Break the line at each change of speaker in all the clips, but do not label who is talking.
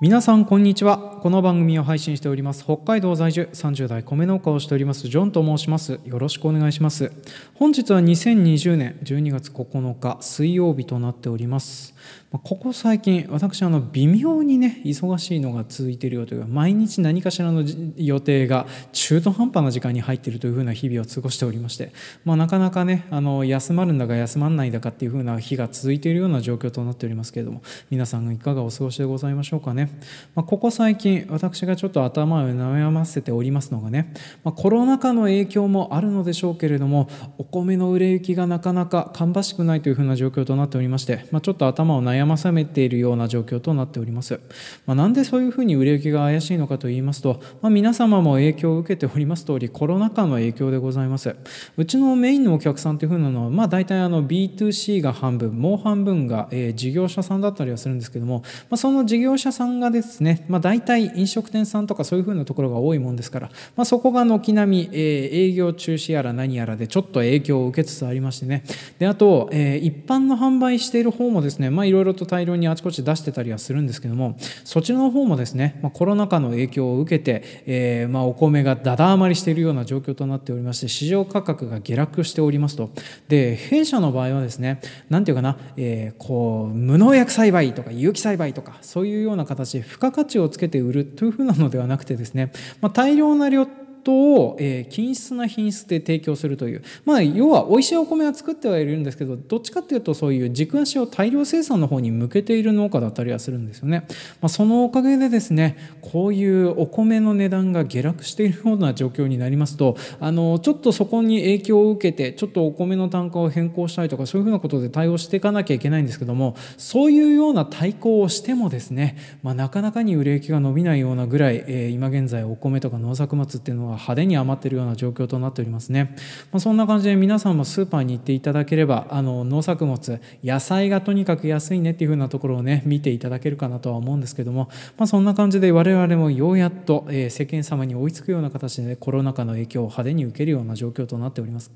皆さんこんにちは。この番組を配信しております。北海道在住30代米農家をしておりますジョンと申します。よろしくお願いします。本日は2020年12月9日水曜日となっております。ここ最近私あの微妙にね忙しいのが続いているよというか毎日何かしらの予定が中途半端な時間に入っているというふうな日々を過ごしておりまして、まあ、なかなかねあの休まるんだか休まんないんだかっていうふうな日が続いているような状況となっておりますけれども皆さんがいかがお過ごしでございましょうかね、まあ、ここ最近私がちょっと頭を悩ませておりますのがね、まあ、コロナ禍の影響もあるのでしょうけれどもお米の売れ行きがなかなか芳しくないというふうな状況となっておりまして、まあ、ちょっと頭を悩まさめているような状況となっております。まあ、なんでそういうふうに売れ行きが怪しいのかと言いますと、まあ、皆様も影響を受けております通りコロナ禍の影響でございます。うちのメインのお客さんというふうなのは、まあ、大体あの B2C が半分もう半分が、えー、事業者さんだったりはするんですけども、まあ、その事業者さんがですね、まあ、大体飲食店さんとかそういうふうなところが多いもんですから、まあ、そこが軒並み、えー、営業中止やら何やらでちょっと影響を受けつつありましてね。であと、えー、一般の販売している方もですね、いろいろと大量にあちこち出してたりはするんですけどもそちらの方もですね、まあ、コロナ禍の影響を受けて、えー、まあお米がだだ余りしているような状況となっておりまして市場価格が下落しておりますと。で弊社の場合はですね何て言うかな、えー、こう無農薬栽培とか有機栽培とかそういうような形で付加価値をつけて売るというふうなのではなくてですね、まあ、大量な量トを、えー、均質な品質で提供するという、まあ、要は美味しいお米は作ってはいるんですけどどっちかっていうとそういう軸足を大量生産の方に向けている農家だったりはするんですよね、まあ、そのおかげでですねこういうお米の値段が下落しているような状況になりますとあのちょっとそこに影響を受けてちょっとお米の単価を変更したりとかそういうふうなことで対応していかなきゃいけないんですけどもそういうような対抗をしてもですね、まあ、なかなかに売れ行きが伸びないようなぐらい、えー、今現在お米とか農作物っていうのは派手に余っているような状況となっておりますね、まあ、そんな感じで皆さんもスーパーに行っていただければあの農作物野菜がとにかく安いねっていうふうなところをね見ていただけるかなとは思うんですけども、まあ、そんな感じで我々もようやっと、えー、世間様に追いつくような形でねコロナ禍の影響を派手に受けるような状況となっております。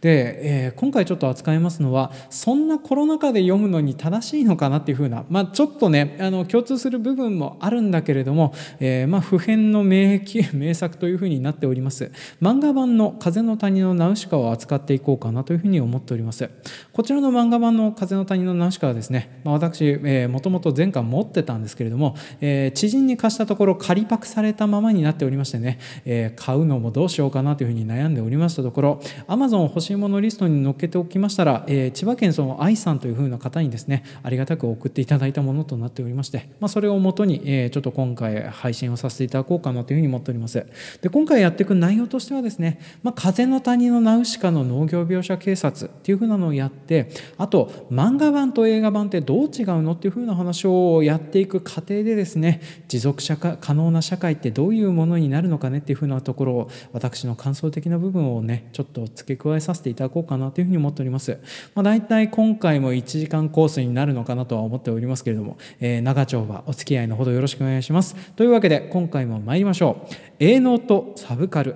で、えー、今回ちょっと扱いますのはそんなコロナ禍で読むのに正しいのかなっていうふうな、まあ、ちょっとねあの共通する部分もあるんだけれども、えー、まあ普遍の名名作というふうになってっております。漫画版の風の谷のナウシカを扱っていこうかなというふうに思っております。こちらの漫画版の風の谷のナウシカはですね、まあ、私、えー、もともと前回持ってたんですけれども、えー、知人に貸したところ仮パクされたままになっておりましてね、えー、買うのもどうしようかなというふうに悩んでおりましたところ Amazon 欲しいものリストに載っけておきましたら、えー、千葉県その愛さんというふうな方にですねありがたく送っていただいたものとなっておりまして、まあ、それをもとに、えー、ちょっと今回配信をさせていただこうかなというふうに思っております。で今回やっていく内容としてはですね、まあ、風の谷のナウシカの農業描写警察っていうふうなのをやってあと漫画版と映画版ってどう違うのっていうふうな話をやっていく過程でですね持続社会可能な社会ってどういうものになるのかねっていうふうなところを私の感想的な部分をねちょっと付け加えさせていただこうかなというふうに思っております。まあ、大体今回も1時間コースになるのかなとは思っておりますけれども、えー、長丁場お付き合いのほどよろしくお願いします。というわけで今回も参りましょう。営農とササブカル。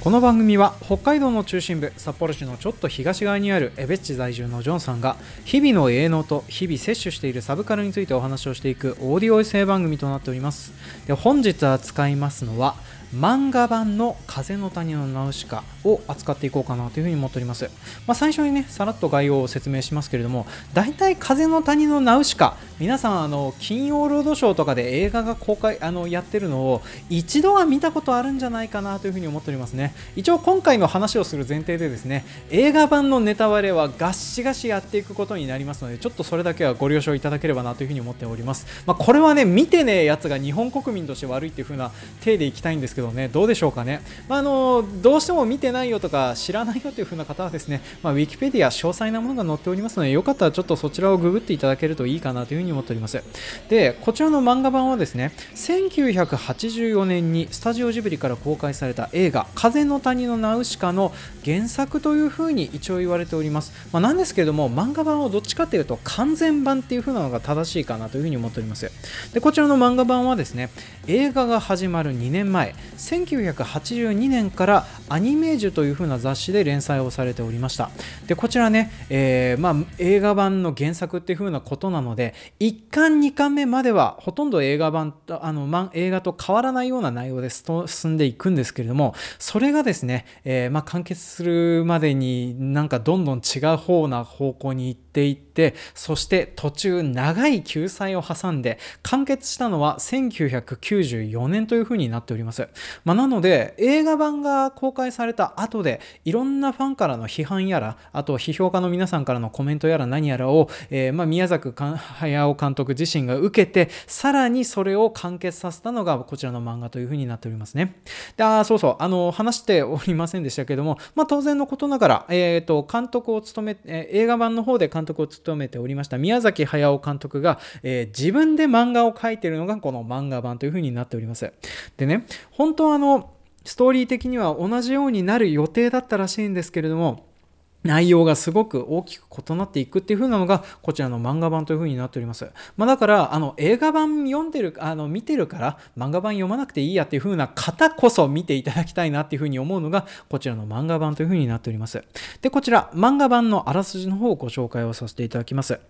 この番組は北海道の中心部札幌市のちょっと東側にある江別市在住のジョンさんが日々の営農と日々摂取しているサブカルについてお話をしていくオーディオエッセイ番組となっております。で本日扱いますのは漫画版の風の谷のナウシカを扱っていこうかなというふうに思っております。まあ、最初にね、さらっと概要を説明しますけれども、大体風の谷のナウシカ、皆さん、あの金曜ロードショーとかで映画が公開あのやってるのを一度は見たことあるんじゃないかなというふうに思っておりますね。一応今回の話をする前提でですね、映画版のネタバレはガッシガシやっていくことになりますので、ちょっとそれだけはご了承いただければなというふうに思っております。まあ、これはね、見てねえやつが日本国民として悪いっていう風な体でいきたいんですけどね、どうでしょうかね。まあ、あのどうしても見てないよとか知らないよという風な方はですね、まあ、ウィキペディア詳細なものが載っておりますので、よかったらちょっとそちらをググっていただけるといいかなという風に思っております。でこちらの漫画版はですね1984年にスタジオジブリから公開された映画「風の谷のナウシカ」の原作というふうに一応言われております、まあ、なんですけれども漫画版はどっちかというと完全版っていう風なのが正しいかなというふうに思っております。でこちらの漫画版はですね映画が始まる2年前1982年からアニメージュという風な雑誌で連載をされておりました。でこちらね、えー、まあ、映画版の原作っていう風なことなので1巻2巻目まではほとんど映画版あの映画と変わらないような内容で進んでいくんですけれどもそれがですね、えー、まあ、完結するまでになんかどんどん違う方な方向に行っていってそして途中長い救済を挟んで完結したのは1994年という風になっております、まあ、なので映画版が公開された後でいろんなファンからの批判やらあと批評家の皆さんからのコメントやら何やらを、えー、まあ、宮崎駿監督自身が受けてさらにそれを完結させたのがこちらの漫画という風になっておりますね。であそうそうあの話しておりませんでしたけども、まあ、当然のことながら、えーと、監督を務め、えー、映画版の方で監監督を務めておりました宮崎駿監督が、えー、自分で漫画を描いているのがこの漫画版というふうになっております。でね本当はあのストーリー的には同じようになる予定だったらしいんですけれども内容がすごく大きく異なっていくっていう風なのがこちらの漫画版という風になっております。まあ、だからあの映画版読んでるあの見てるから漫画版読まなくていいやっていう風な方こそ見ていただきたいなっていう風に思うのがこちらの漫画版という風になっております。でこちら漫画版のあらすじの方をご紹介をさせていただきます。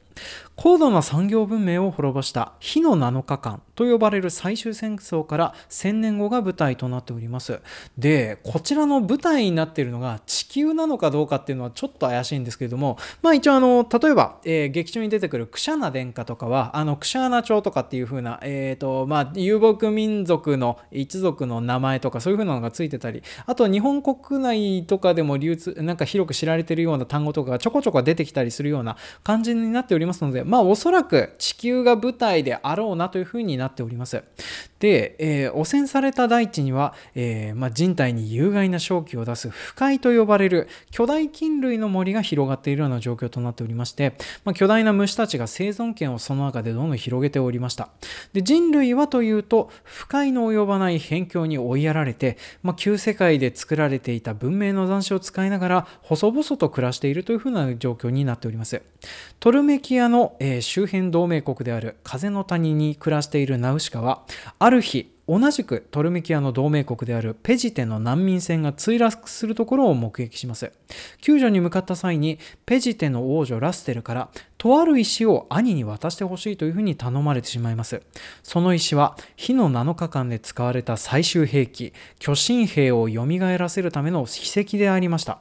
高度な産業文明を滅ぼした火の7日間と呼ばれる最終戦争から1000年後が舞台となっております。で、こちらの舞台になっているのが地球なのかどうかっていうのはちょっと怪しいんですけれども、まあ一応あの、例えば、えー、劇中に出てくるクシャナ殿下とかは、あの、クシャーナ朝とかっていう風な、えっ、ー、と、まあ遊牧民族の一族の名前とかそういう風なのがついてたり、あと日本国内とかでも流通、なんか広く知られてるような単語とかがちょこちょこ出てきたりするような感じになっておりますので、まあおそらく地球が舞台であろうなという風になっております。で、えー、汚染された大地には、えー、まあ、人体に有害な正気を出す不快と呼ばれる巨大菌類の森が広がっているような状況となっておりまして、まあ、巨大な虫たちが生存権をその中でどんどん広げておりました。で人類はというと不快の及ばない辺境に追いやられて、まあ、旧世界で作られていた文明の残滓を使いながら細々と暮らしているというふうな状況になっております。トルメキアの、えー、周辺同盟国である風の谷に暮らしているナウシカはある日同じくトルメキアの同盟国であるペジテの難民船が墜落するところを目撃します。救助に向かった際にペジテの王女ラステルからとある石を兄に渡してほしいというふうに頼まれてしまいます。その石は火の7日間で使われた最終兵器巨神兵を蘇らせるための秘跡でありました。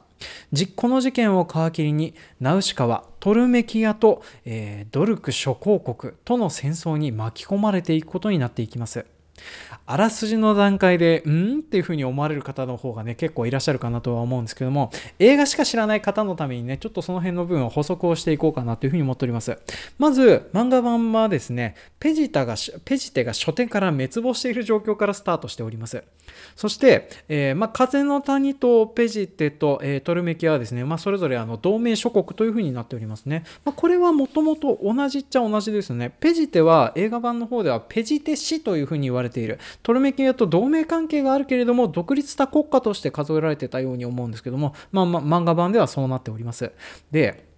この事件を皮切りにナウシカはトルメキアと、えー、ドルク諸公国との戦争に巻き込まれていくことになっていきます。あらすじの段階で、ん？っていうふうに思われる方の方がね、結構いらっしゃるかなとは思うんですけども、映画しか知らない方のためにね、ちょっとその辺の部分を補足をしていこうかなというふうに思っております。まず、漫画版はですね、ペジタが、ペジテが書店から滅亡している状況からスタートしております。そして、えー、まあ、風の谷とペジテと、えー、トルメキはですね、まあ、それぞれあの同盟諸国というふうになっておりますね。まあ、これはもともと同じっちゃ同じですね。ペジテは映画版の方ではペジテ氏というふうに言われている。トルメキアと同盟関係があるけれども、独立した国家として数えられてたように思うんですけども、まあ、まあ、漫画版ではそうなっております。で、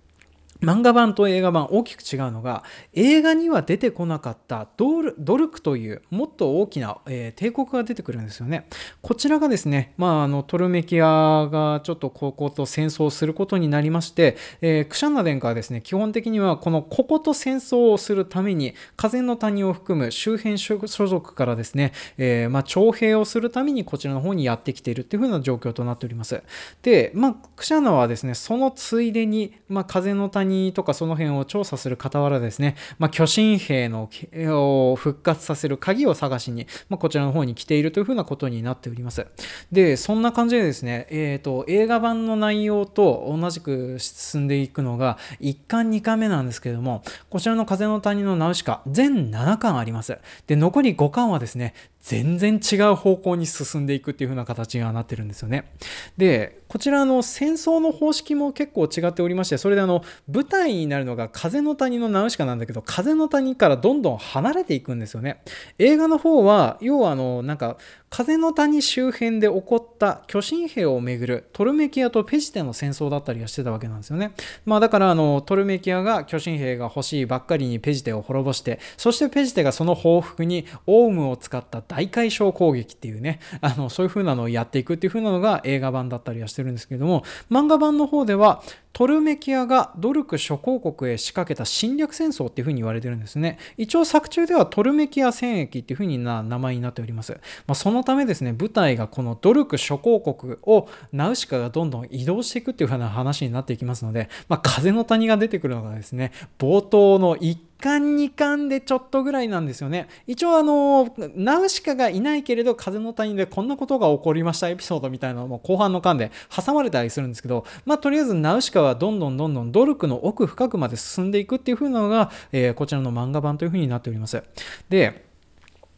漫画版と映画版大きく違うのが映画には出てこなかったドルドルクというもっと大きな、えー、帝国が出てくるんですよね。こちらがですね、まあ、あのトルメキアがちょっとここと戦争することになりまして、えー、クシャナ殿下はですね基本的にはこのここと戦争をするために風の谷を含む周辺所属からですね、えー、まあ、徴兵をするためにこちらの方にやってきているっていう風な状況となっております。で、まあ、クシャナはですねそのついでに、まあ、風の谷とかその辺を調査する傍らですね、まあ、巨神兵のを復活させる鍵を探しに、まあ、こちらの方に来ているというふうなことになっております。で、そんな感じでですね、えーと、映画版の内容と同じく進んでいくのが1巻2巻目なんですけれども、こちらの風の谷のナウシカ、全7巻あります。で、残り5巻はですね、全然違う方向に進んでいくっていう風な形がなってるんですよね。で、こちらの戦争の方式も結構違っておりまして、それであの、舞台になるのが風の谷のナウシカなんだけど風の谷からどんどん離れていくんですよね映画の方は要はあのなんか風の谷周辺で起こった巨神兵をめぐるトルメキアとペジテの戦争だったりはしてたわけなんですよね。まあだからあのトルメキアが巨神兵が欲しいばっかりにペジテを滅ぼしてそしてペジテがその報復にオウムを使った大解消攻撃っていうねあのそういう風なのをやっていくっていう風なのが映画版だったりはしてるんですけども漫画版の方ではトルメキアがドルク諸公国へ仕掛けた侵略戦争っていうふうに言われてるんですね。一応作中ではトルメキア戦役っていうふうにな名前になっております。まあ、そのためですね、舞台がこのドルク諸公国をナウシカがどんどん移動していくっていうふうな話になっていきますので、まあ、風の谷が出てくるのがですね、冒頭の1巻2巻でちょっとぐらいなんですよね。一応あの、ナウシカがいないけれど風の谷でこんなことが起こりましたエピソードみたいなのも後半の巻で挟まれたりするんですけど、まあとりあえずナウシカはどんどんどんどん努力の奥深くまで進んでいくっていう風なのが、えー、こちらの漫画版という風になっております。で、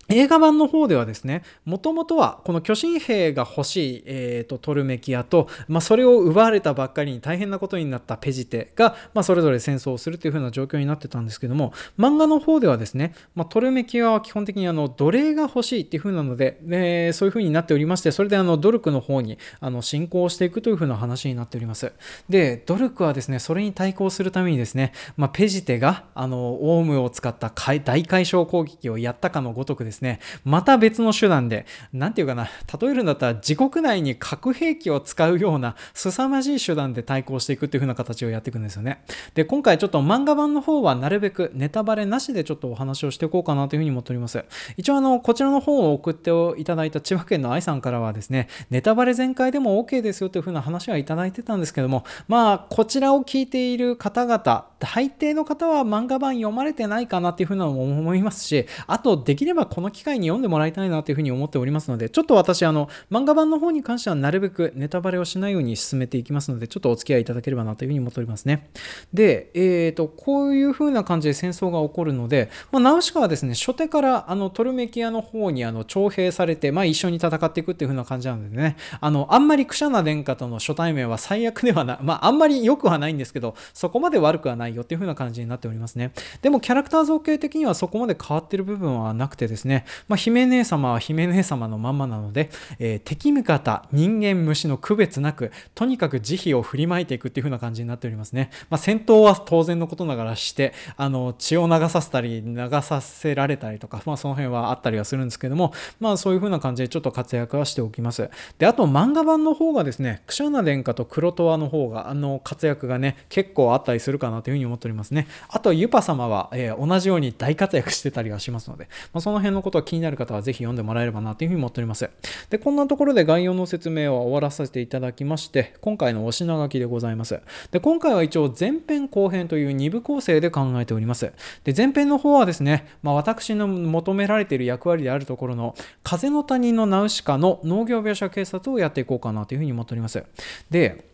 映画版の方ではですね、もともとはこの巨神兵が欲しい、えーと、トルメキアと、まあ、それを奪われたばっかりに大変なことになったペジテが、まあ、それぞれ戦争をするという風な状況になってたんですけども、漫画の方ではですね、まあ、トルメキアは基本的にあの奴隷が欲しいっていう風なので、えー、そういう風になっておりまして、それであのドルクの方にあの進行していくという風な話になっております。で、ドルクはですね、それに対抗するためにですね、まあ、ペジテがあのオウムを使った大解消攻撃をやったかのごとくですねですね、また別の手段で、なんていうかな、例えるんだったら自国内に核兵器を使うような凄まじい手段で対抗していくっていう風な形をやっていくんですよね。で、今回ちょっと漫画版の方はなるべくネタバレなしでちょっとお話をしていこうかなというふうに思っております。一応あの、こちらの方を送っていただいた千葉県の愛さんからはですね、ネタバレ全開でも OK ですよという風な話はいただいてたんですけども、まあ、こちらを聞いている方々、大抵の方は漫画版読まれてないかなっていう風なのも思いますし、あと、できればこの機会に読んでもらいたいなというふうに思っておりますので、ちょっと私、あの、漫画版の方に関してはなるべくネタバレをしないように進めていきますので、ちょっとお付き合いいただければなというふうに思っておりますね。で、えっ、ー、と、こういうふうな感じで戦争が起こるので、まあ、ナウシカはですね、初手からあのトルメキアの方にあの徴兵されて、まあ、一緒に戦っていくっていうふうな感じなのでね、あの、あんまりクシャナ殿下との初対面は最悪ではない、まあ、あんまり良くはないんですけど、そこまで悪くはないないよっていうふうな感じになっておりますね。でも、キャラクター造形的にはそこまで変わってる部分はなくてですね、まあ、姫姉様は姫姉様のまんまなので、えー、敵味方、人間、虫の区別なく、とにかく慈悲を振りまいていくっていう風な感じになっておりますね。まあ、戦闘は当然のことながらして、あの、血を流させたり、流させられたりとか、まあ、その辺はあったりはするんですけども、まあ、そういう風な感じでちょっと活躍はしておきます。で、あと漫画版の方がですね、クシャナ殿下とクロトワの方が、あの、活躍がね、結構あったりするかなという風に思っておりますね。あと、ユパ様は、えー、同じように大活躍してたりはしますので、まあ、その辺のことは気になる方はぜひ読んでもらえればなというふうに思っております。で、こんなところで概要の説明は終わらせていただきまして、今回のお品書きでございます。で、今回は一応前編後編という2部構成で考えております。で、前編の方はですね、まあ、私の求められている役割であるところの、風の谷のナウシカの農業描写警察をやっていこうかなというふうに思っております。で、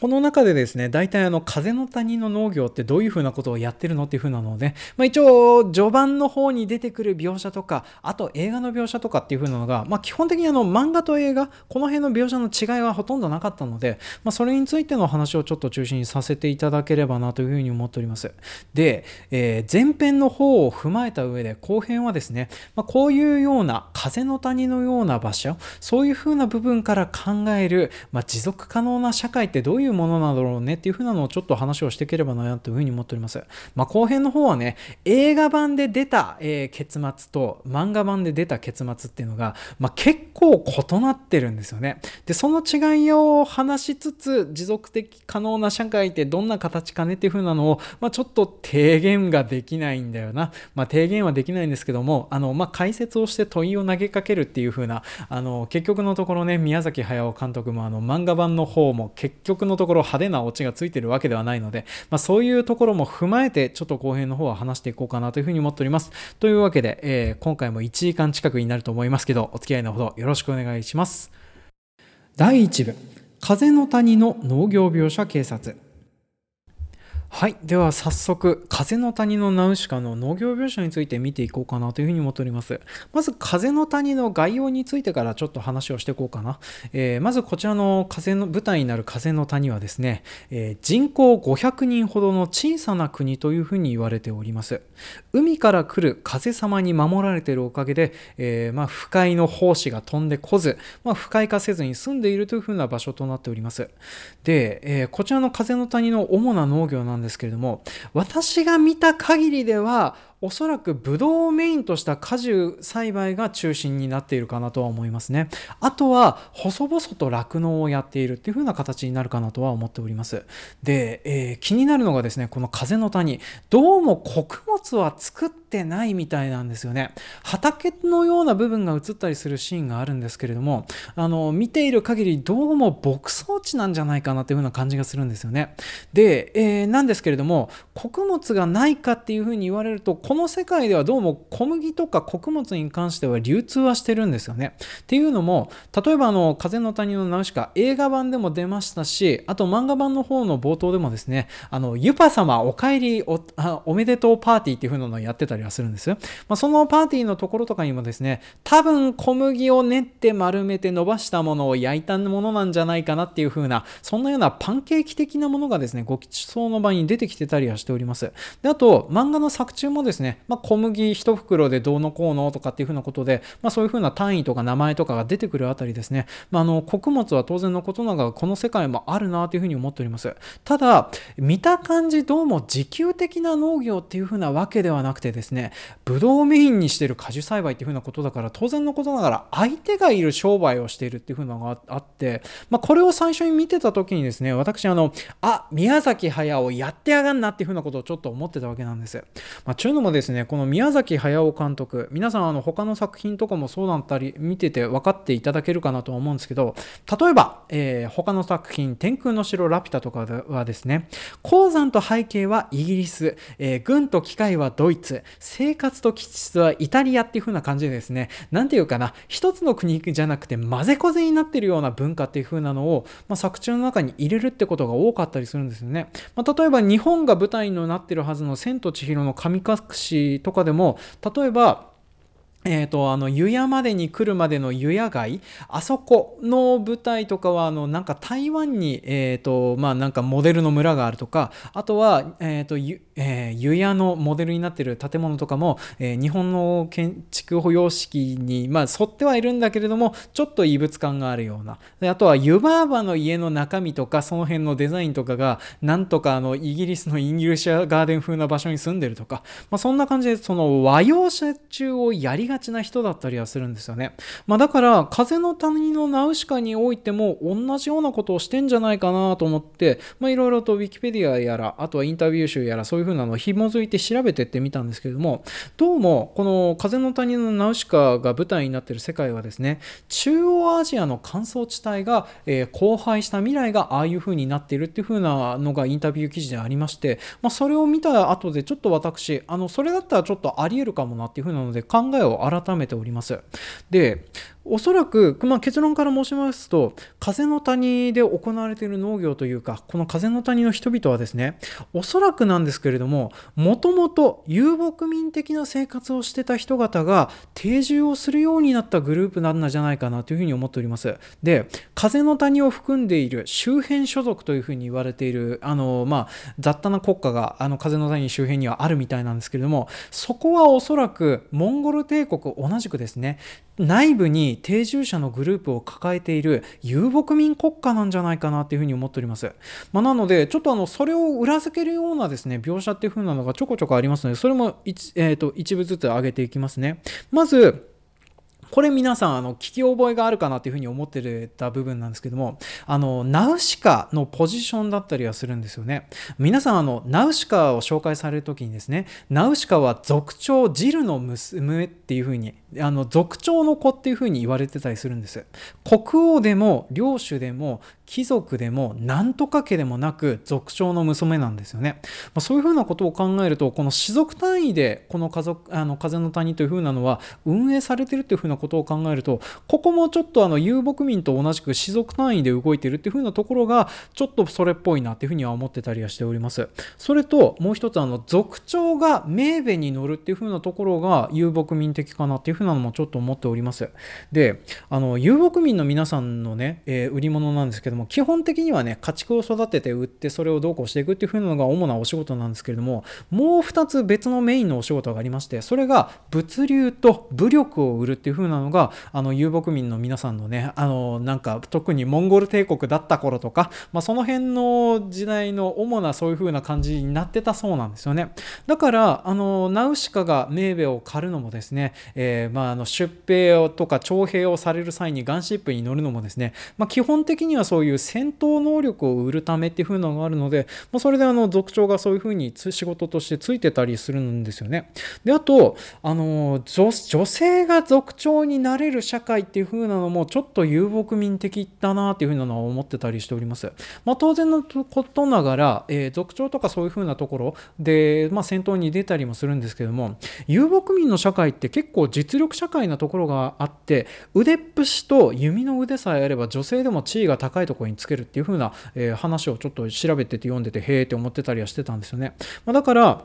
この中でですね、大体あの、風の谷の農業ってどういうふうなことをやってるのっていうふうなので、まあ、一応、序盤の方に出てくる描写とか、あと映画の描写とかっていうふうなのが、まあ、基本的にあの、漫画と映画、この辺の描写の違いはほとんどなかったので、まあ、それについての話をちょっと中心にさせていただければなというふうに思っております。で、えー、前編の方を踏まえた上で、後編はですね、まあ、こういうような風の谷のような場所、そういうふうな部分から考える、まあ、持続可能な社会ってどういういうものなんだろうねっていう風なのをちょっと話をしていければなというふうに思っております。まあ、後編の方はね、映画版で出た、えー、結末と漫画版で出た結末っていうのが、まあ、結構異なってるんですよね。で、その違いを話しつつ、持続的可能な社会ってどんな形かねっていう風なのを、まあ、ちょっと提言ができないんだよな。まあ、提言はできないんですけども、あの、まあ、解説をして問いを投げかけるっていう風な、あの、結局のところね、宮崎駿監督もあの、漫画版の方も結局のところ派手なオチがついてるわけではないので、まあ、そういうところも踏まえてちょっと後編の方は話していこうかなというふうに思っております。というわけで、えー、今回も1時間近くになると思いますけど、お付き合いのほどよろしくお願いします。第1部、風の谷の農業描写警察。はい。では早速、風の谷のナウシカの農業描写について見ていこうかなというふうに思っております。まず、風の谷の概要についてからちょっと話をしていこうかな。えー、まず、こちらの風の舞台になる風の谷はですね、えー、人口500人ほどの小さな国というふうに言われております。海から来る風様に守られているおかげで、えー、まあ、不快の胞子が飛んでこず、まあ、不快化せずに住んでいるというふうな場所となっております。で、えこちらの風の谷の主な農業なんですですけれども私が見た限りではおそらくブドウをメインとした果樹栽培が中心になっているかなとは思いますね。あとは細々と酪農をやっているっていう風な形になるかなとは思っております。で、えー、気になるのがですね、この風の谷、どうも穀物は作ってないみたいなんですよね。畑のような部分が映ったりするシーンがあるんですけれども、あの、見ている限りどうも牧草地なんじゃないかなという風な感じがするんですよね。で、えー、なんですけれども、穀物がないかっていう風に言われると、この世界ではどうも小麦とか穀物に関しては流通はしてるんですよね。っていうのも、例えばあの、風の谷のナウシカ映画版でも出ましたし、あと漫画版の方の冒頭でもですね、あの、ユパ様お帰りおおめでとうパーティーっていう風なのをやってたりはするんですよ。まあ、そのパーティーのところとかにもですね、多分小麦を練って丸めて伸ばしたものを焼いたものなんじゃないかなっていう風な、そんなようなパンケーキ的なものがですね、ご吉祥の場に出てきてたりはしております。で、あと、漫画の作中もですね、ままあ、小麦1袋でどうのこうのとかっていうふうなことで、まあ、そういうふうな単位とか名前とかが出てくるあたりですね、まあ、あの穀物は当然のことながらこの世界もあるなというふうに思っております。ただ見た感じどうも自給的な農業っていうふうなわけではなくてですねブドウメインにしてる果樹栽培っていうふうなことだから当然のことながら相手がいる商売をしているっていうふうなのがあって、まあ、これを最初に見てた時にですね私あのあ宮崎駿やってやがんなっていうふうなことをちょっと思ってたわけなんです。まあ、ちゅうのもですねこの宮崎駿監督皆さんあの他の作品とかもそうだったり見てて分かっていただけるかなと思うんですけど例えば、えー、他の作品「天空の城ラピュタ」とかはですね鉱山と背景はイギリス、えー、軍と機械はドイツ生活と基質はイタリアっていう風な感じでですね何て言うかな一つの国じゃなくて混ぜこぜになってるような文化っていう風なのを、まあ、作中の中に入れるってことが多かったりするんですよね、まあ、例えば日本が舞台になってるはずの「千と千尋の神隠し」とかでも例えばえーと、あの湯屋までに来るまでの湯屋街あそこの舞台とかはあのなんか台湾に、えーとまあ、なんかモデルの村があるとかあとは、えーとえー、湯屋のモデルになっている建物とかも、えー、日本の建築様式に、まあ、沿ってはいるんだけれどもちょっと異物感があるような。であとは湯婆婆の家の中身とかその辺のデザインとかがなんとかあのイギリスのインギリシャガーデン風な場所に住んでるとか、まあ、そんな感じでその和洋折衷をやりががちな人だったりはするんですよね。まあ、だから、風の谷のナウシカにおいても同じようなことをしてんじゃないかなと思って、まあ、いろいろと Wikipedia やら、あとはインタビュー集やら、そういう風なのを紐づいて調べてってみたんですけれども、どうも、この風の谷のナウシカが舞台になっている世界はですね、中央アジアの乾燥地帯が、えー、荒廃した未来がああいう風になっているっていう風なのがインタビュー記事でありまして、まあ、それを見た後でちょっと私、あの、それだったらちょっとあり得るかもなっていう風なので考えを改めております。でおそらく、まあ、結論から申しますと風の谷で行われている農業というかこの風の谷の人々はですねおそらくなんですけれどももともと遊牧民的な生活をしてた人方が定住をするようになったグループなんじゃないかなというふうに思っております。で風の谷を含んでいる周辺所属というふうに言われているあの、まあ、雑多な国家があの風の谷周辺にはあるみたいなんですけれどもそこはおそらくモンゴル帝国同じくですね内部に定住者のグループを抱えている遊牧民国家なんじゃないかなっていうふうに思っております。まあ、なので、ちょっとあのそれを裏付けるようなですね描写っていう風なのがちょこちょこありますので、それも一,、えーと、一部ずつ上げていきますね。まず、これ皆さん、あの、聞き覚えがあるかなというふうに思ってた部分なんですけども、あの、ナウシカのポジションだったりはするんですよね。皆さん、あの、ナウシカを紹介されるときにですね、ナウシカは族長ジルの娘っていうふうにあの族長の子っていうふうに言われてたりするんです。国王でも領主でも貴族でも何とか家でもなく族長の娘なんですよね、まあ、そういうふうなことを考えるとこの氏族単位でこの家族あの風の谷というふうなのは運営されてるっていうふうなことを考えるとここもちょっとあの遊牧民と同じく氏族単位で動いてるっていうふうなところがちょっとそれっぽいなっていうふうには思ってたりはしております。それともう一つあの族長が名弁に乗るっていうふうなところが遊牧民的かなっていうふうなのもちょっと思っております。であの遊牧民の皆さんのね、えー、売り物なんですけども基本的にはね家畜を育てて売ってそれをどうこうしていくっていう風なのが主なお仕事なんですけれどももう2つ別のメインのお仕事がありましてそれが物流と武力を売るっていう風なのがあの遊牧民の皆さんのねあのなんか特にモンゴル帝国だった頃とか、まあ、その辺の時代の主なそういう風な感じになってたそうなんですよね。だからあのナウシカが名兵を狩るのもですね、えー、まあ、あの出兵とか徴兵をされる際にガンシップに乗るのもですね、まあ、基本的にはそういう戦戦闘能力を売るためっていう風なのがあるので、まあ、それであの族長がそういう風に仕事としてついてたりするんですよね。であとあの女性が族長になれる社会っていう風なのもちょっと遊牧民的だなっていう風なのは思ってたりしております。まあ、当然のことながら、えー、族長とかそういう風なところで、まあ、戦闘に出たりもするんですけども遊牧民の社会って結構実力社会なところがあって腕っぷしと弓の腕さえあれば女性でも地位が高いところにつけるっていう風な、えー、話をちょっと調べてて読んでてへえって思ってたりはしてたんですよね。まあ、だから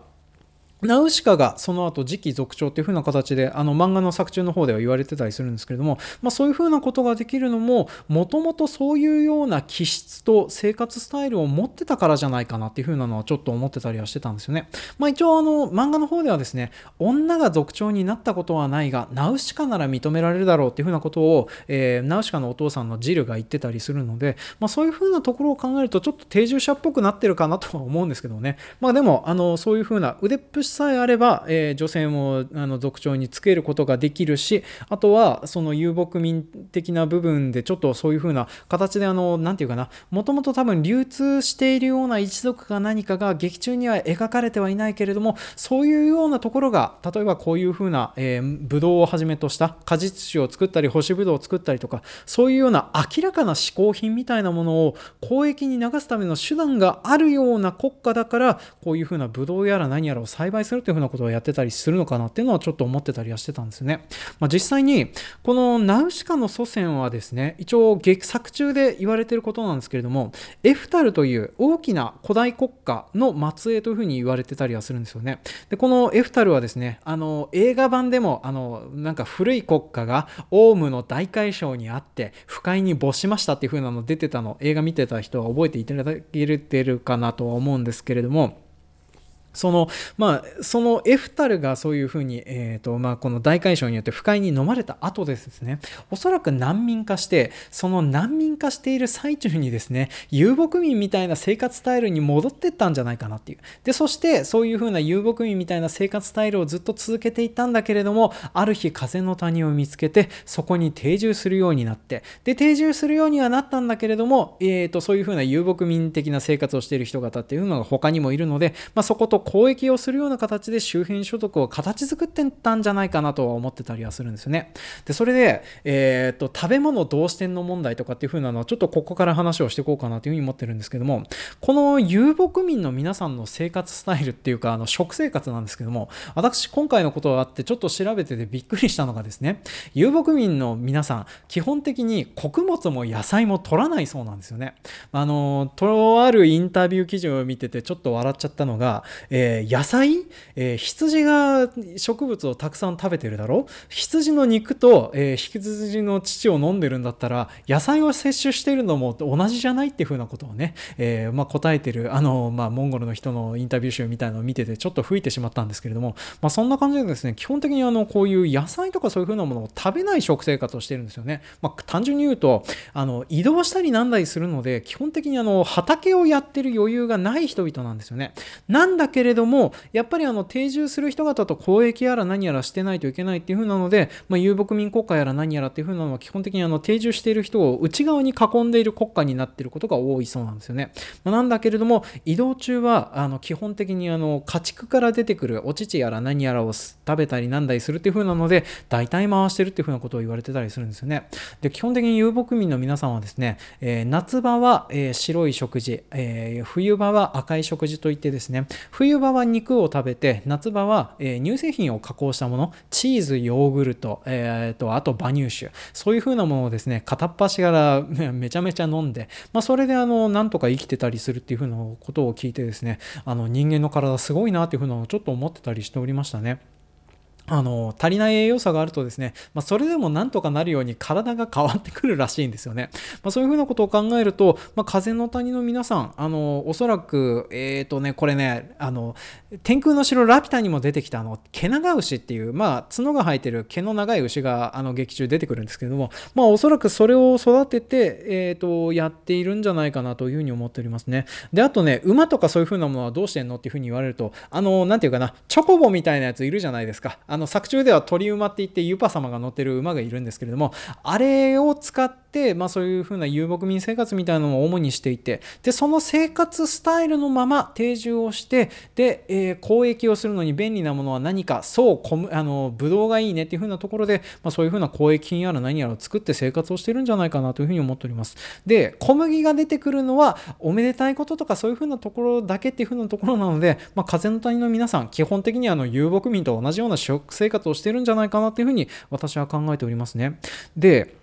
ナウシカがその後次期続長っていう風な形であの漫画の作中の方では言われてたりするんですけれども、まあ、そういう風なことができるのももともとそういうような気質と生活スタイルを持ってたからじゃないかなっていう風なのはちょっと思ってたりはしてたんですよね。まあ、一応あの漫画の方ではですね女が族長になったことはないがナウシカなら認められるだろうっていう風なことを、えー、ナウシカのお父さんのジルが言ってたりするので、まあ、そういう風なところを考えるとちょっと定住者っぽくなってるかなとは思うんですけどね。まあでもあのそういう風な腕っぷしさえあれば、えー、女性もあの族長につけることができるしあとはその遊牧民的な部分でちょっとそういう風な形であの何て言うかなもともと多分流通しているような一族か何かが劇中には描かれてはいないけれどもそういうようなところが例えばこういう風な、えー、ブドウをはじめとした果実酒を作ったり干しブドウを作ったりとかそういうような明らかな嗜好品みたいなものを交易に流すための手段があるような国家だからこういう風なブドウやら何やらを栽培するという風なことをやってたりするのかなっていうのはちょっと思ってたりはしてたんですね。まあ、実際にこのナウシカの祖先はですね一応劇作中で言われてることなんですけれどもエフタルという大きな古代国家の末裔というふうに言われてたりはするんですよね。でこのエフタルはですねあの映画版でもあのなんか古い国家がオウムの大海嘯にあって不快に没しましたっていう風なの出てたの映画見てた人は覚えていただけてるかなとは思うんですけれどもそのまあ、そのエフタルがそういうふうに、えーとまあ、この大海嘯によって不快に飲まれた後ですね。おそらく難民化してその難民化している最中にですね遊牧民みたいな生活スタイルに戻ってったんじゃないかなっていう。でそしてそういうふうな遊牧民みたいな生活スタイルをずっと続けていたんだけれどもある日風の谷を見つけてそこに定住するようになって。で定住するようにはなったんだけれども、えーと、そういうふうな遊牧民的な生活をしている人方っていうのが他にもいるので、まあ、そこと交易をするような形で周辺所得を形作ってたんじゃないかなとは思ってたりはするんですよね。で、それで、えー、っと、食べ物同視点の問題とかっていう風なのはちょっとここから話をしていこうかなというふうに思ってるんですけども、この遊牧民の皆さんの生活スタイルっていうか、あの、食生活なんですけども、私今回のことがあってちょっと調べててびっくりしたのがですね、遊牧民の皆さん、基本的に穀物も野菜も取らないそうなんですよね。あの、とあるインタビュー記事を見ててちょっと笑っちゃったのが、えー、野菜、えー、羊が植物をたくさん食べてるだろ？う羊の肉と、えー、羊の乳を飲んでるんだったら野菜を摂取しているのも同じじゃないっていうふうなことをね、えー、まあ、答えてるあの、まあ、モンゴルの人のインタビュー集みたいなのを見ててちょっと吹いてしまったんですけれども、まあ、そんな感じでですね基本的にあのこういう野菜とかそういうふうなものを食べない食生活をしてるんですよね、まあ、単純に言うとあの移動したりなんだりするので基本的にあの畑をやってる余裕がない人々なんですよね。なんだけけれどもやっぱりあの定住する人方と交易やら何やらしてないといけないっていう風なので、まあ、遊牧民国家やら何やらっていう風なのは基本的にあの定住している人を内側に囲んでいる国家になっていることが多いそうなんですよね。まあ、なんだけれども移動中はあの基本的にあの家畜から出てくるお乳やら何やらを食べたりなんだりするっていう風なので大体回してるっていう風なことを言われてたりするんですよね。で基本的に遊牧民の皆さんはですね、えー、夏場は、えー、白い食事、えー、冬場は赤い食事といってですね冬冬場は肉を食べて夏場は、え乳製品を加工したものチーズヨーグルト、えーと、あと馬乳酒そういう風なものをですね片っ端からめちゃめちゃ飲んで、まあ、それであのなんとか生きてたりするっていう風なことを聞いてですねあの人間の体すごいなっていう風なのをちょっと思ってたりしておりましたね。あの足りない栄養素があるとですね、まあ、それでもなんとかなるように体が変わってくるらしいんですよね。まあ、そういうふうなことを考えると、まあ、風の谷の皆さん、あのおそらく、えっ、ー、とね、これね、あの天空の城ラピュタにも出てきたあの毛長牛っていう、まあ、角が生えてる毛の長い牛があの劇中出てくるんですけれども、まあ、おそらくそれを育てて、えーと、やっているんじゃないかなというふうに思っておりますね。で、あとね、馬とかそういうふうなものはどうしてんのっていうふうに言われると、あの、なんていうかな、チョコボみたいなやついるじゃないですか。あのの作中では鳥馬って言ってユパ様が乗ってる馬がいるんですけれどもあれを使って、まあ、そういうふうな遊牧民生活みたいなのを主にしていてでその生活スタイルのまま定住をしてで、えー、交易をするのに便利なものは何かそうあのブドウがいいねっていうふうなところで、まあ、そういうふうな交易品やら何やらを作って生活をしてるんじゃないかなというふうに思っております。で小麦が出てくるのはおめでたいこととかそういうふうなところだけっていうふうなところなので、まあ、風の谷の皆さん基本的にあの遊牧民と同じような食生活をしてるんじゃないかなっていうふうに私は考えておりますね。で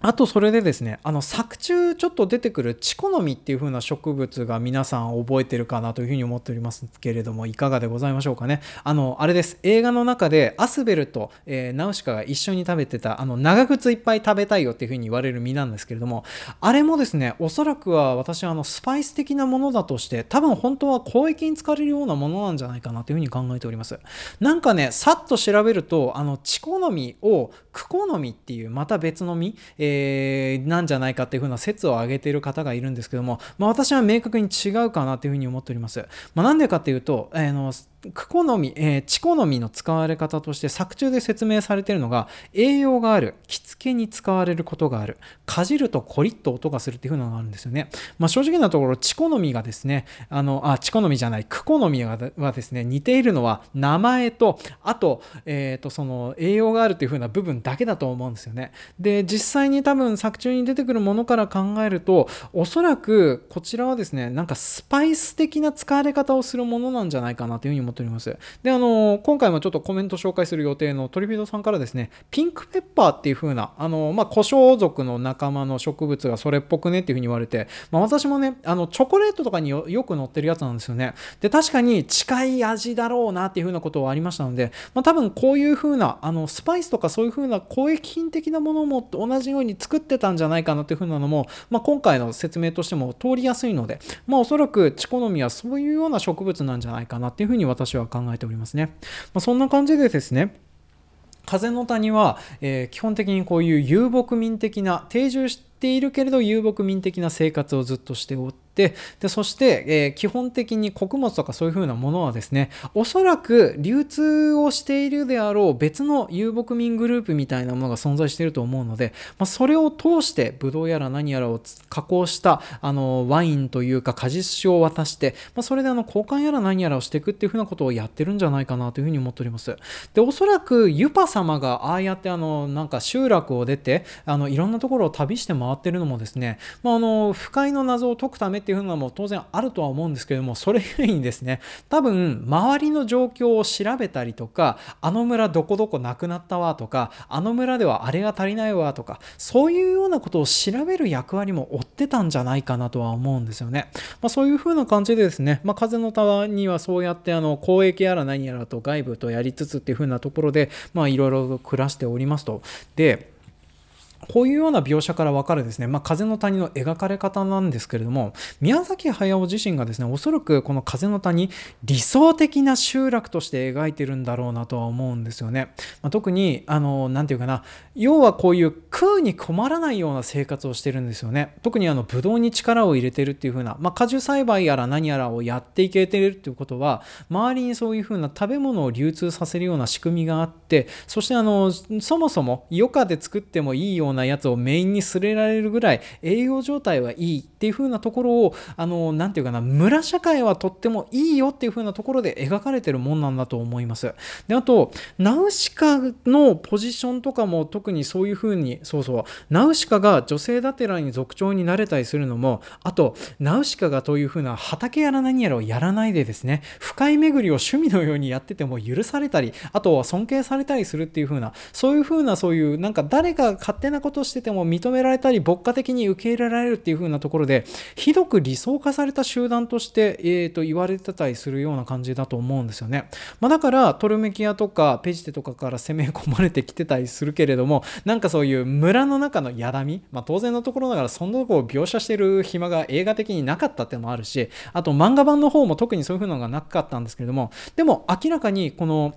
あとそれでですね、あの作中ちょっと出てくるチコノミっていう風な植物が皆さん覚えてるかなというふうに思っておりますけれども、いかがでございましょうかね？あの、あれです。映画の中でアスベルと、えー、ナウシカが一緒に食べてた、あの、長靴いっぱい食べたいよっていう風に言われる実なんですけれども、あれもですね、おそらくは私はあの、スパイス的なものだとして、多分本当は交易に使われるようなものなんじゃないかなというふうに考えております。なんかね、さっと調べると、あの、チコノミをクコノミっていうまた別の実、えーえなんじゃないかっていう風な説を挙げている方がいるんですけども、まあ、私は明確に違うかなというふうに思っております。まあ、なんでかっていうと、えー、の好み、えー、チ好みの使われ方として作中で説明されているのが栄養がある着付けに使われることがあるかじるとコリッと音がするっていうのがあるんですよね、まあ、正直なところチ好みがですねあのあチ好みじゃないク好みはですね似ているのは名前とあと,、えー、とその栄養があるっていう風な部分だけだと思うんですよね。で実際に多分作中に出てくるものから考えるとおそらくこちらはですねなんかスパイス的な使われ方をするものなんじゃないかなというふうに思っております。で、あの、今回もちょっとコメント紹介する予定のトリフィードさんからですね、ピンクペッパーっていう風な、あの、まあ、胡椒属の仲間の植物がそれっぽくねっていう風に言われて、まあ、私もね、あの、チョコレートとかによく載ってるやつなんですよね。で、確かに近い味だろうなっていう風なことはありましたので、まあ、多分こういう風な、あの、スパイスとかそういう風な交易品的なものも同じように作ってたんじゃないかなっていう風なのも、まあ、今回の説明としても通りやすいので、まあ、おそらくチコノミはそういうような植物なんじゃないかなっていう風に私私は考えておりますね。まあ、そんな感じでですね風の谷は、えー、基本的にこういう遊牧民的な定住しているけれど遊牧民的な生活をずっとしておってででそして、えー、基本的に穀物とかそういう風なものはですねおそらく流通をしているであろう別の遊牧民グループみたいなものが存在していると思うので、まあ、それを通してブドウやら何やらを加工したあのワインというか果実酒を渡して、まあ、それであの交換やら何やらをしていくっていう風なことをやってるんじゃないかなというふうに思っております。でおそらくユパ様がああやってあのなんか集落を出てあのいろんなところを旅して回ってるのもですね、まあ、あの不快の謎を解くためっていう風なのも当然あるとは思うんですけどもそれ以外にですね 多分周りの状況を調べたりとかあの村どこどこなくなったわとかあの村ではあれが足りないわとかそういうようなことを調べる役割も負ってたんじゃないかなとは思うんですよね、まあ、そういう風な感じでですね、まあ、風のタワーにはそうやってあの交易やら何やらと外部とやりつつっていう風なところでまあいろいろ暮らしておりますと。でこういうような描写から分かるですね、まあ、風の谷の描かれ方なんですけれども宮崎駿自身がですねおそらくこの風の谷理想的な集落として描いてるんだろうなとは思うんですよね、まあ、特にあの何て言うかな要はこういう空に困らないような生活をしてるんですよね。特にあのブドウに力を入れてるっていう風な、まあ、果樹栽培やら何やらをやっていけてるっていうことは周りにそういう風な食べ物を流通させるような仕組みがあってそしてあのそもそも余暇で作ってもいいようななやつをメインに据えられるぐらい栄養状態はいいっていう風なところをあの何て言うかな村社会はとってもいいよっていう風なところで描かれてるもんなんだと思います。であとナウシカのポジションとかも特にそういう風にそうそうナウシカが女性だてらに族長になれたりするのもあとナウシカがという風な畑やら何やらをやらないでですね深い巡りを趣味のようにやってても許されたりあとは尊敬されたりするっていう風なそういう風なそういうなんか誰か勝手なことしてても認められたり牧歌的に受け入れられるっていう風なところでひどく理想化された集団として、えー、と言われてたりするような感じだと思うんですよね、まあ、だからトルメキアとかペジテとかから攻め込まれてきてたりするけれどもなんかそういう村の中のやだみ、まあ、当然のところながらそんなとこを描写してる暇が映画的になかったっていうのもあるしあと漫画版の方も特にそういう風なのがなかったんですけれどもでも明らかにこの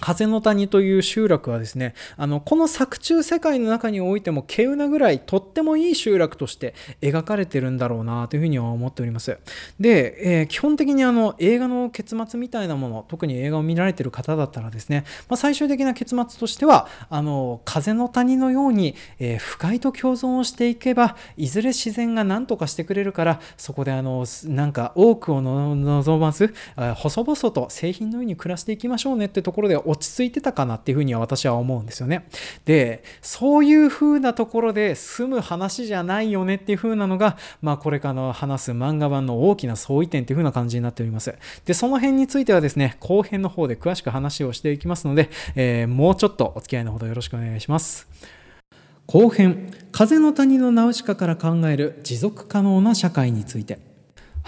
風の谷という集落はですね、あの、この作中世界の中においても、稀有なぐらいとってもいい集落として描かれてるんだろうなというふうには思っております。で、えー、基本的にあの、映画の結末みたいなもの、特に映画を見られてる方だったらですね、まあ、最終的な結末としては、あの、風の谷のように、えー、不快と共存をしていけば、いずれ自然が何とかしてくれるから、そこであの、なんか多くを望まず、細々と製品のように暮らしていきましょうねってところで落ち着いてたかなっていうふうには私は思うんですよね。で、そういう風なところで済む話じゃないよねっていう風なのが、まあこれからの話す漫画版の大きな相違点っていう風な感じになっております。で、その辺についてはですね、後編の方で詳しく話をしていきますので、えー、もうちょっとお付き合いのほどよろしくお願いします。後編、風の谷のナウシカから考える持続可能な社会について。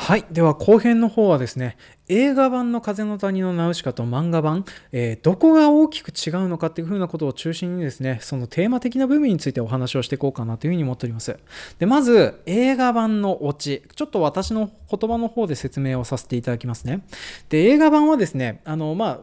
はい。では後編の方はですね、映画版の風の谷のナウシカと漫画版、えー、どこが大きく違うのかっていうふうなことを中心にですね、そのテーマ的な部分についてお話をしていこうかなというふうに思っております。で、まず映画版のオチ、ちょっと私の言葉の方で説明をさせていただきますね。で、映画版はですね、あの、まあ、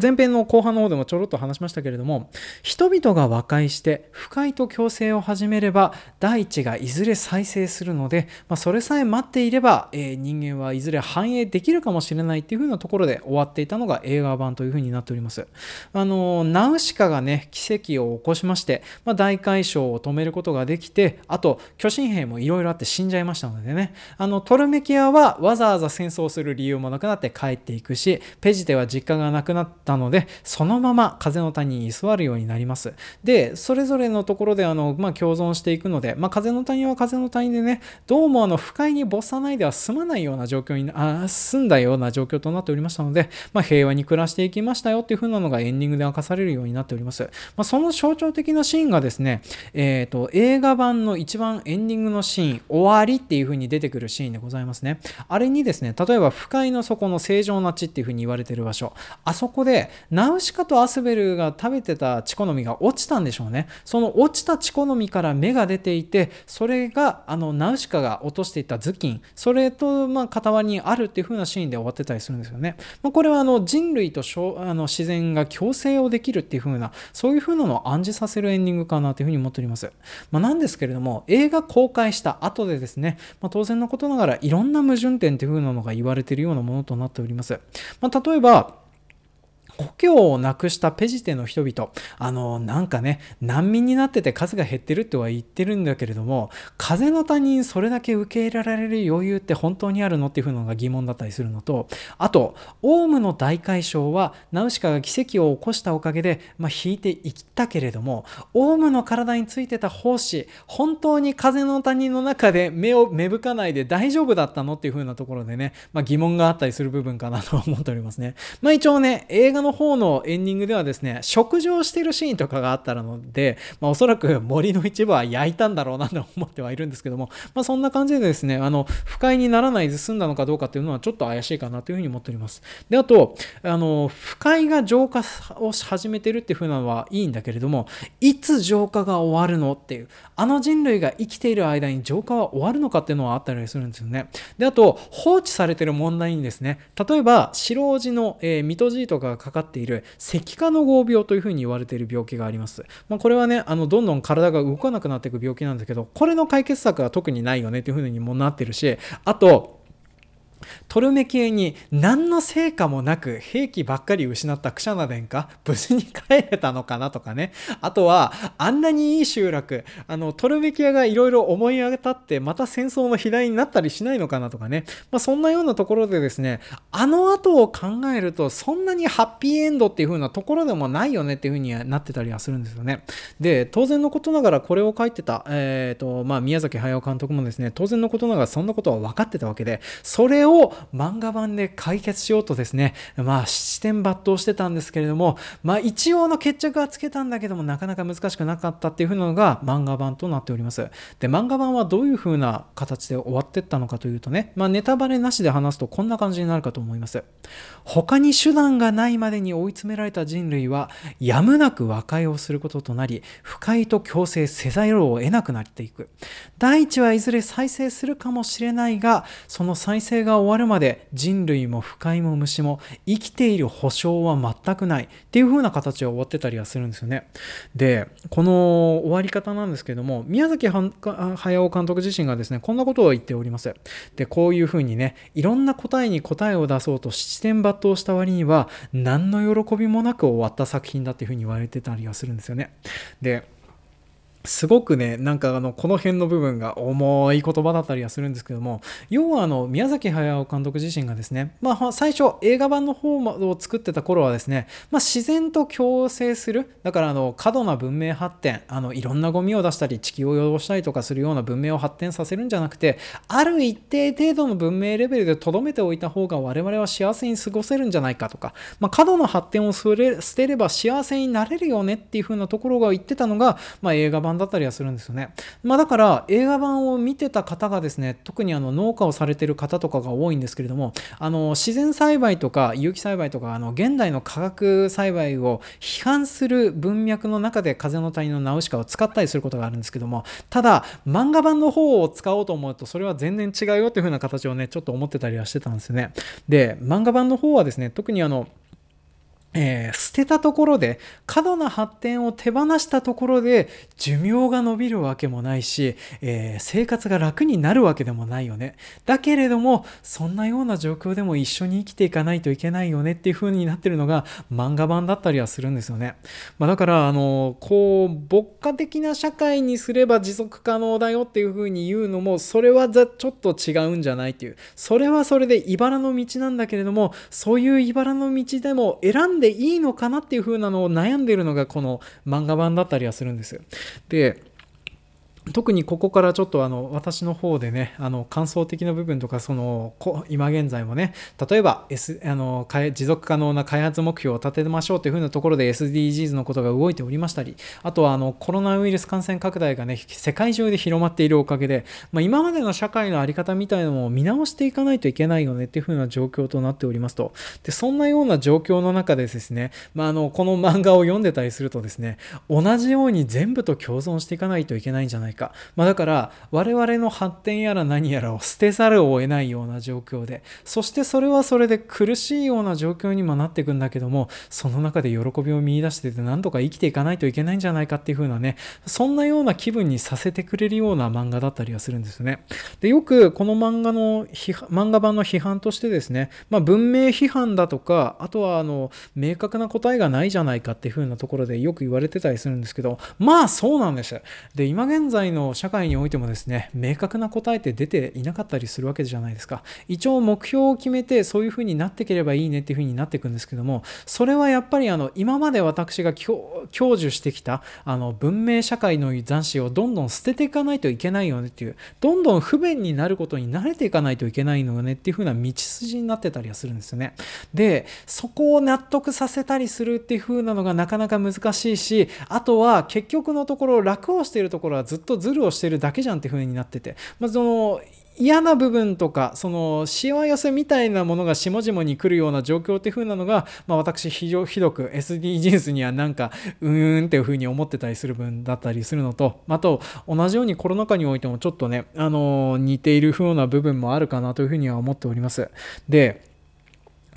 前編の後半の方でもちょろっと話しましたけれども人々が和解して不快と共生を始めれば大地がいずれ再生するので、まあ、それさえ待っていれば、えー、人間はいずれ繁栄できるかもしれないっていう風なところで終わっていたのが映画版という風になっております。あのナウシカがね奇跡を起こしまして、まあ、大海嘯を止めることができてあと巨神兵もいろいろあって死んじゃいましたのでね。あのトルメキアはわざわざ戦争する理由もなくなって帰っていくしペジテは実家ががなくなったのでそのまま風の谷に居座るようになります。でそれぞれのところであの、まあ、共存していくので、まあ、風の谷は風の谷でねどうもあの不快に没さないでは済まないような状況にあ済んだような状況となっておりましたので、まあ、平和に暮らしていきましたよっていう風なのがエンディングで明かされるようになっております、まあ、その象徴的なシーンがですね、えーと、映画版の一番エンディングのシーン終わりっていう風に出てくるシーンでございますね。あれにですね例えば不快の底の正常な地っていう風に言われてる場所。あそこでナウシカとアスベルが食べてたチコノミが落ちたんでしょうね。その落ちたチコノミから芽が出ていてそれがあのナウシカが落としていた頭巾。それとまあ傍にあるっていう風なシーンで終わってたりするんですよね、まあ、これはあの人類とあの自然が共生をできるっていう風なそういう風なのを暗示させるエンディングかなという風に思っております、まあ、なんですけれども映画公開した後でですね、まあ、当然のことながらいろんな矛盾点っていう風なのが言われているようなものとなっております、まあ、例えば故郷をなくしたペジテの人々、あの、なんかね、難民になってて数が減ってるとは言ってるんだけれども、風の他人それだけ受け入れられる余裕って本当にあるのっていうのが疑問だったりするのと、あと、オウムの大海嘯は、ナウシカが奇跡を起こしたおかげで、まあ、引いていったけれども、オウムの体についてた胞子、本当に風の谷の中で目を芽吹かないで大丈夫だったのっていう風なところでね、まあ、疑問があったりする部分かなと思っておりますね。まあ、一応ね、映画のの方のエンディングではですね、食事をしているシーンとかがあったので、まあ、おそらく森の一部は焼いたんだろうなと思ってはいるんですけども、まあ、そんな感じでですね、あの、不快にならないで済んだのかどうかっていうのはちょっと怪しいかなというふうに思っております。で、あと、あの、不快が浄化をし始めてるっていうふうなのはいいんだけれども、いつ浄化が終わるのっていう、あの人類が生きている間に浄化は終わるのかっていうのはあったりするんですよね。で、あと、放置されてる問題にですね、例えば、白王子の、えー、ミトジートがかかっている石化の合病というふうに言われている病気があります。まあ、これはね、あの、どんどん体が動かなくなっていく病気なんですけど、これの解決策は特にないよねというふうにもなってるし、あと、トルメ系に何の成果もなく兵器ばっかり失ったクシャナ殿下 無事に帰れたのかなとかね。あとはあんなにいい集落あのトルメキアがいろいろ思い当たってまた戦争の肥大になったりしないのかなとかね、まあ、そんなようなところでですねあの後を考えるとそんなにハッピーエンドっていう風なところでもないよねっていう風になってたりはするんですよね。で当然のことながらこれを書いてた、えーとまあ、宮崎駿監督もですね当然のことながらそんなことは分かってたわけでそれを漫画版で解決しようとですね、まあ、七点抜刀してたんですけれども、まあ、一応の決着はつけたんだけども、なかなか難しくなかったっていう風なのが漫画版となっております。で、漫画版はどういう風な形で終わってったのかというとね、まあ、ネタバレなしで話すとこんな感じになるかと思います。他に手段がないまでに追い詰められた人類は、やむなく和解をすることとなり、不快と強制せざるを得なくなっていく。大地はいずれ再生するかもしれないが、その再生が終わるまで人類も不快も虫も生きている保証は全くないっていう風な形で終わってたりはするんですよね。で、この終わり方なんですけども、宮崎駿監督自身がですね、こんなことを言っております。で、こういう風にね、いろんな答えに答えを出そうと七点抜刀した割には、何の喜びもなく終わった作品だっていう風に言われてたりはするんですよね。で、すごくね、なんかあの、この辺の部分が重い言葉だったりはするんですけども、要はあの、宮崎駿監督自身がですね、まあ最初映画版の方を作ってた頃はですね、まあ自然と共生する、だからあの、過度な文明発展、あの、いろんなゴミを出したり、地球を汚したりとかするような文明を発展させるんじゃなくて、ある一定程度の文明レベルで留めておいた方が我々は幸せに過ごせるんじゃないかとか、まあ過度な発展を捨てれば幸せになれるよねっていう風なところが言ってたのが、まあ映画版だったりはするんですよね。まあ、だから映画版を見てた方がですね、特にあの農家をされてる方とかが多いんですけれども、あの自然栽培とか有機栽培とか、あの現代の化学栽培を批判する文脈の中で風の谷のナウシカを使ったりすることがあるんですけども、ただ漫画版の方を使おうと思うと、それは全然違うよっていう風な形をね、ちょっと思ってたりはしてたんですよね。で、漫画版の方はですね、特にあの、えー、捨てたところで過度な発展を手放したところで寿命が伸びるわけもないし、えー、生活が楽になるわけでもないよね。だけれどもそんなような状況でも一緒に生きていかないといけないよねっていう風になってるのが漫画版だったりはするんですよね、まあ、だからあのこう牧歌的な社会にすれば持続可能だよっていう風に言うのもそれはちょっと違うんじゃないっていう。それはそれで茨の道なんだけれどもそういう茨の道でも選んででいいのかなっていう風なのを悩んでるのがこの漫画版だったりはするんですよ。で特にここからちょっとあの私の方でねあの感想的な部分とかその今現在もね例えば、S、あの持続可能な開発目標を立てましょうというふうなところで SDGs のことが動いておりましたりあとはあのコロナウイルス感染拡大がね世界中で広まっているおかげで、まあ、今までの社会の在り方みたいなのも見直していかないといけないよねっていうふうな状況となっておりますと。でそんなような状況の中でですね、まあ、あのこの漫画を読んでたりするとですね同じように全部と共存していかないといけないんじゃないか。か。まあ、だから我々の発展やら何やらを捨てざるを得ないような状況で、そしてそれはそれで苦しいような状況にもなっていくんだけども、その中で喜びを見出してて何とか生きていかないといけないんじゃないかっていう風なね、そんなような気分にさせてくれるような漫画だったりはするんですよね。で、よくこの漫画の漫画版の批判としてですね、まあ、文明批判だとか、あとはあの明確な答えがないじゃないかっていう風なところでよく言われてたりするんですけど、まあそうなんです。で、今現在の社会においてもですね明確な答えって出ていなかったりするわけじゃないですか。一応目標を決めてそういうふうになっていければいいねっていうふうになっていくんですけどもそれはやっぱりあの今まで私が享受してきたあの文明社会の斬新をどんどん捨てていかないといけないよねっていうどんどん不便になることに慣れていかないといけないのよねっていうふうな道筋になってたりはするんですよね。でそこを納得させたりするっていう風なのがなかなか難しいしあとは結局のところ楽をしているところはずっとズルをしてるだけじゃんっていう風になってて、まあ、その嫌な部分とかそのしわ寄せみたいなものが下々に来るような状況っていう風なのが、まあ、私非常ひどく SDGs にはなんかうーんっていう風に思ってたりする分だったりするのとあと同じようにコロナ禍においてもちょっとねあの似ている風な部分もあるかなというふうには思っております。で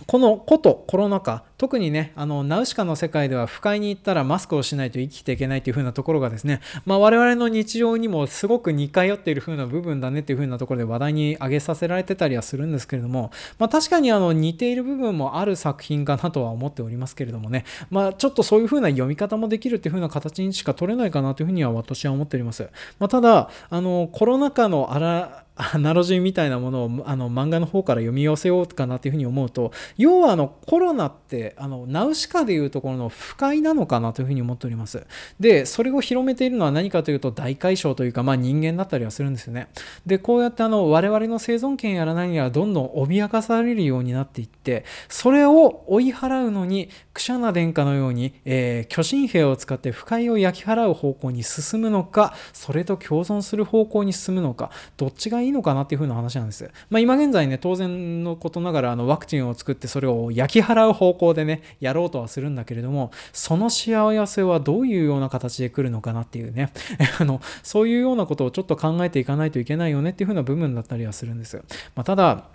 このことコロナ禍特にねあのナウシカの世界では不快に行ったらマスクをしないと生きていけないという風なところがですね、まあ、我々の日常にもすごく似通っている風な部分だねっていう風なところで話題に挙げさせられてたりはするんですけれども、まあ、確かにあの似ている部分もある作品かなとは思っておりますけれどもね、まあ、ちょっとそういう風な読み方もできるっていう風な形にしか取れないかなという風には私は思っております、ま、ただあのコロナ禍のあらアナロジーみたいなものをあの漫画の方から読み寄せようかなというふうに思うと要はあのコロナってあのナウシカでいうところの不快なのかなというふうに思っております。でそれを広めているのは何かというと大解消というか、まあ、人間だったりはするんですよね。でこうやってあの我々の生存権やら何やらどんどん脅かされるようになっていってそれを追い払うのにクシャナ殿下のように、えー、巨神兵を使って不快を焼き払う方向に進むのかそれと共存する方向に進むのかどっちがいいいのかなっていう風な話なんです。まあ、今現在ね、当然のことながらあのワクチンを作ってそれを焼き払う方向でね、やろうとはするんだけれども、その幸せはどういうような形で来るのかなっていうね、あのそういうようなことをちょっと考えていかないといけないよねっていう風な部分だったりはするんです。まあ、ただ、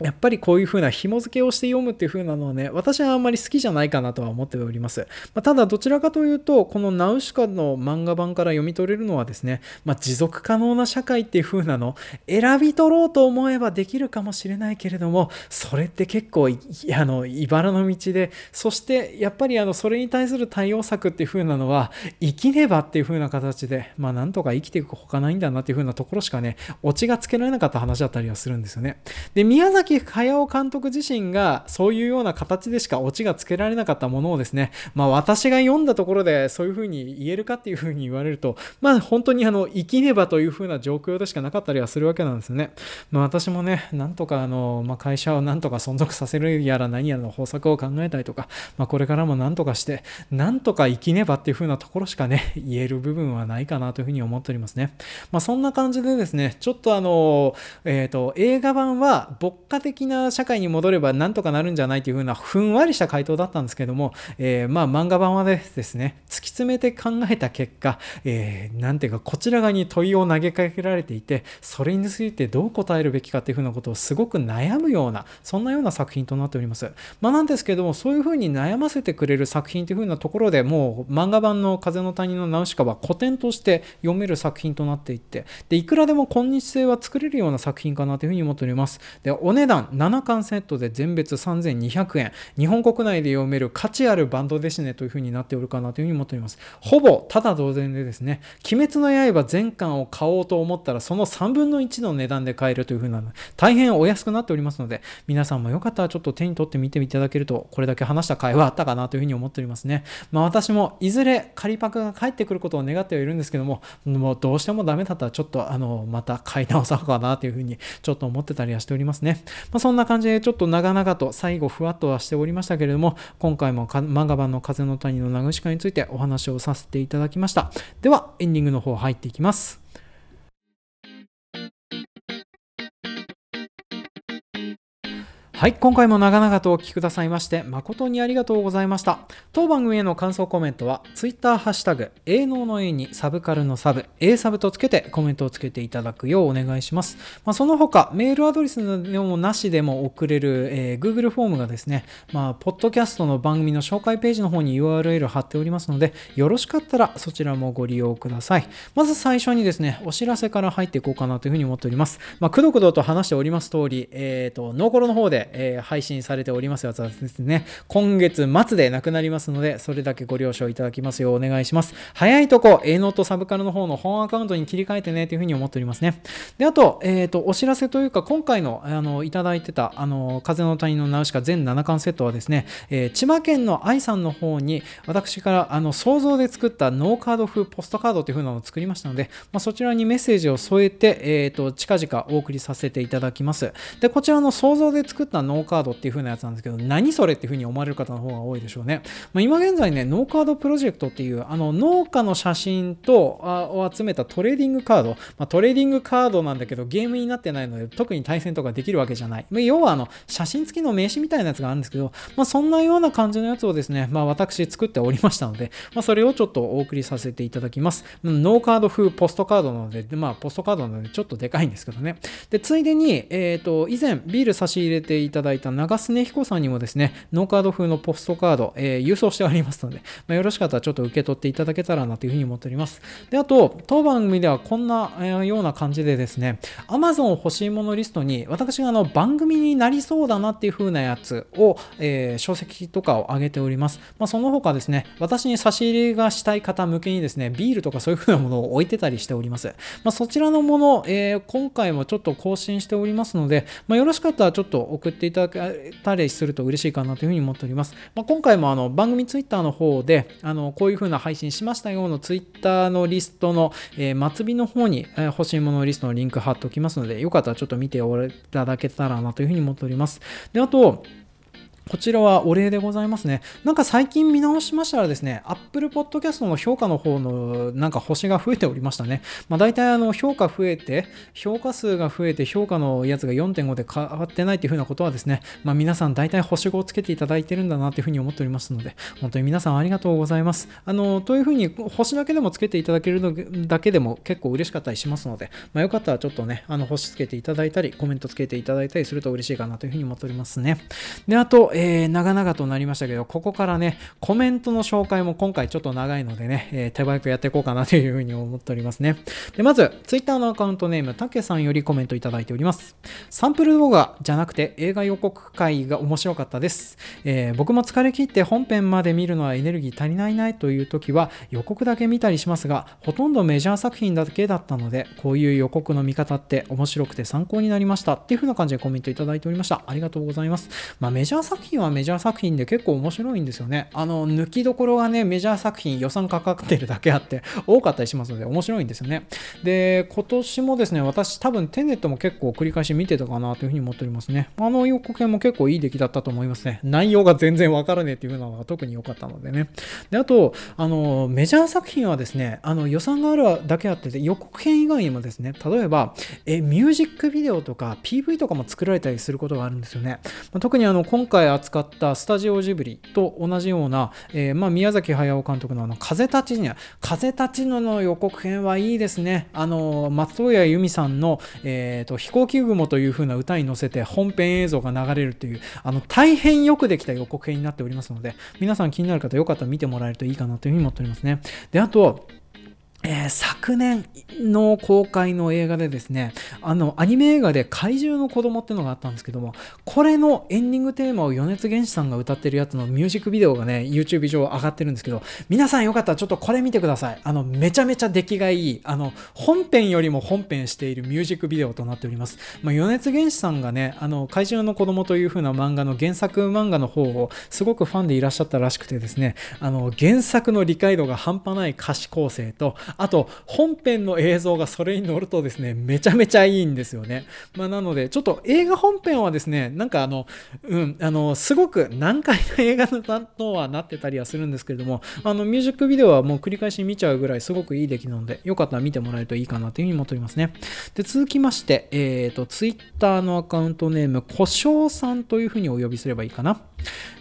やっぱりこういう風な紐付けをして読むっていう風なのはね、私はあんまり好きじゃないかなとは思っております。まあ、ただどちらかというと、このナウシカの漫画版から読み取れるのはですね、まあ、持続可能な社会っていう風なの、選び取ろうと思えばできるかもしれないけれども、それって結構あの茨の道で、そしてやっぱりあのそれに対する対応策っていう風なのは、生きねばっていう風な形で、まあなんとか生きていくほかないんだなっていう風なところしかね、オチがつけられなかった話だったりはするんですよね。で、宮崎崎駿監督自身がそういうような形でしかオチがつけられなかったものをですね、まあ私が読んだところでそういうふうに言えるかっていうふうに言われると、まあ本当にあの、生きねばというふうな状況でしかなかったりはするわけなんですよね。まあ私もね、なんとかあの、まあ会社をなんとか存続させるやら何やらの方策を考えたりとか、まあこれからもなんとかして、なんとか生きねばっていうふうなところしかね、言える部分はないかなというふうに思っておりますね。まあそんな感じでですね、ちょっとあの、えっ、ー、と、映画版は牧歌的な社会に戻ればなんとかなるんじゃないというふうなふんわりした回答だったんですけども、えー、まあ漫画版はですね、突き詰めて考えた結果、えー、なんていうかこちら側に問いを投げかけられていて、それについてどう答えるべきかっていうふうなことをすごく悩むような、そんなような作品となっております。まあなんですけども、そういうふうに悩ませてくれる作品というふうなところでもう漫画版の風の谷のナウシカは古典として読める作品となっていって、で、いくらでも今日性は作れるような作品かなというふうに思っております。で、お値段7巻セットで全別3200円。日本国内で読める価値あるバンドですねというふうになっておるかなというふうに思っております。ほぼただ同然でですね鬼滅の刃全巻を買おうと思ったらその3分の1の値段で買えるというふうな大変お安くなっておりますので皆さんもよかったらちょっと手に取ってみていただけるとこれだけ話した会話あったかなというふうに思っておりますね。まあ私もいずれ仮パクが返ってくることを願ってはいるんですけどももうどうしてもダメだったらちょっとあのまた買い直そうかなというふうにちょっと思ってたりはしておりますね。まあそんな感じでちょっと長々と最後ふわっとはしておりましたけれども今回も漫画版の風の谷のナグシカについてお話をさせていただきました。ではエンディングの方入っていきます。はい、今回も長々とお聞きくださいまして誠にありがとうございました。当番組への感想コメントは Twitter ハッシュタグ、営農の A にサブカルのサブ、A サブとつけてコメントをつけていただくようお願いします。まあ、その他、メールアドレスでもなしでも送れる、えー、Google フォームがですね、まあ、ポッドキャストの番組の紹介ページの方に URL 貼っておりますので、よろしかったらそちらもご利用ください。まず最初にですね、お知らせから入っていこうかなというふうに思っております。まあ、くどくどと話しております通り、えっ、ー、と、農コロの方で、えー、配信されておりますやつはですね、今月末でなくなりますので、それだけご了承いただきますようお願いします。早いとこ、A ノートサブカルの方の本アカウントに切り替えてねというふうに思っておりますね。で、あと、えっ、ー、と、お知らせというか、今回の、あの、いただいてた、あの、風の谷のナウシカ全7巻セットはですね、えー、千葉県の愛さんの方に、私から、あの、想像で作った農カード風ポストカードという風なのを作りましたので、まあ、そちらにメッセージを添えて、えっ、ー、と、近々お送りさせていただきます。で、こちらの想像で作った農カードっていう風なやつなんですけど、何それっていう風に思われる方の方が多いでしょうね。まあ、今現在ね、農カードプロジェクトっていう、あの、農家の写真と、あを集めたトレーディングカード、まあ、トレーディングカードなんだけど、ゲームになってないので、特に対戦とかできるわけじゃない。まあ、要は、あの、写真付きの名刺みたいなやつがあるんですけど、まあ、そんなような感じのやつをですね、まあ、私作っておりましたので、まあ、それをちょっとお送りさせていただきます。農カード風ポストカードなので、まあ、ポストカードなのでちょっとでかいんですけどね。で、ついでに、えっ、ー、と、以前ビール差し入れていただいた長須根彦さんにもですね、ノーカード風のポストカード、えー、郵送しておりますので、まあ、よろしかったらちょっと受け取っていただけたらなというふうに思っております。で、あと、当番組ではこんな、えー、ような感じでですね、Amazon 欲しいものリストに、私があの番組になりそうだなっていう風なやつを、えー、書籍とかを上げております。まあ、その他ですね、私に差し入れがしたい方向けにですね、ビールとかそういう風なものを置いてたりしております。まあ、そちらのもの、えー、今回もちょっと更新しておりますので、まあ、よろしかったらちょっと送ってっていただけたりすると嬉しいかなというふうに思っております。まあ、今回もあの番組ツイッターの方で、あのこういうふうな配信しましたよのツイッターのリストの、えー、末尾の方に、え、欲しいものリストのリンク貼っておきますので、よかったらちょっと見ていただけたらなというふうに思っております。で、あと、こちらはお礼でございますね。なんか最近見直しましたらですね、Apple Podcast の評価の方のなんか星が増えておりましたね。まあ大体あの評価増えて、評価数が増えて評価のやつが4.5で変わってないっていうふうなことはですね、まあ皆さん大体星5をつけていただいてるんだなというふうに思っておりますので、本当に皆さんありがとうございます。あの、というふうに星だけでもつけていただけるのだけでも結構嬉しかったりしますので、まあよかったらちょっとね、あの星つけていただいたり、コメントつけていただいたりすると嬉しいかなというふうに思っておりますね。で、あと、えー、長々となりましたけど、ここからね、コメントの紹介も今回ちょっと長いのでね、えー、手早くやっていこうかなというふうに思っておりますね。で、まず、Twitter のアカウントネーム、たけさんよりコメントいただいております。サンプル動画じゃなくて映画予告会が面白かったです。えー、僕も疲れ切って本編まで見るのはエネルギー足りないないという時は予告だけ見たりしますが、ほとんどメジャー作品だけだったので、こういう予告の見方って面白くて参考になりましたっていう風な感じでコメントいただいておりました。ありがとうございます。まあ、メジャー作品はメジャー作品で結構面白いんですよね。あの、抜きどころがね、メジャー作品予算かかってるだけあって多かったりしますので面白いんですよね。で、今年もですね、私多分テネットも結構繰り返し見てたかなというふうに思っておりますね。あの予告編も結構いい出来だったと思いますね。内容が全然わからねえっていうのが特に良かったのでね。で、あと、あの、メジャー作品はですね、あの予算があるだけあって予告編以外にもですね、例えば、え、ミュージックビデオとか PV とかも作られたりすることがあるんですよね。まあ、特にあの、今回扱ったスタジオジブリと同じような、えー、まあ、宮崎駿監督のあの風立ちぬ風立ちぬの予告編はいいですね。あの松任谷由実さんの、えーと、飛行機雲という風な歌に乗せて本編映像が流れるというあの大変よくできた予告編になっておりますので皆さん気になる方よかったら見てもらえるといいかなというふうに思っておりますね。であとえー、昨年の公開の映画でですね、あの、アニメ映画で怪獣の子供ってのがあったんですけども、これのエンディングテーマを米津玄師さんが歌ってるやつのミュージックビデオがね、YouTube 上上がってるんですけど、皆さんよかったらちょっとこれ見てください。あの、めちゃめちゃ出来がいい、あの、本編よりも本編しているミュージックビデオとなっております。まあ、米津玄師さんがね、あの、怪獣の子供という風な漫画の原作漫画の方をすごくファンでいらっしゃったらしくてですね、あの、原作の理解度が半端ない歌詞構成と、あと、本編の映像がそれに乗るとですね、めちゃめちゃいいんですよね。まあ、なので、ちょっと映画本編はですね、なんかあの、うん、あの、すごく難解な映画だとはなってたりはするんですけれども、あの、ミュージックビデオはもう繰り返し見ちゃうぐらいすごくいい出来なので、よかったら見てもらえるといいかなというふうに思っておりますね。で、続きまして、えっ、ー、と、Twitter のアカウントネーム、小翔さんというふうにお呼びすればいいかな。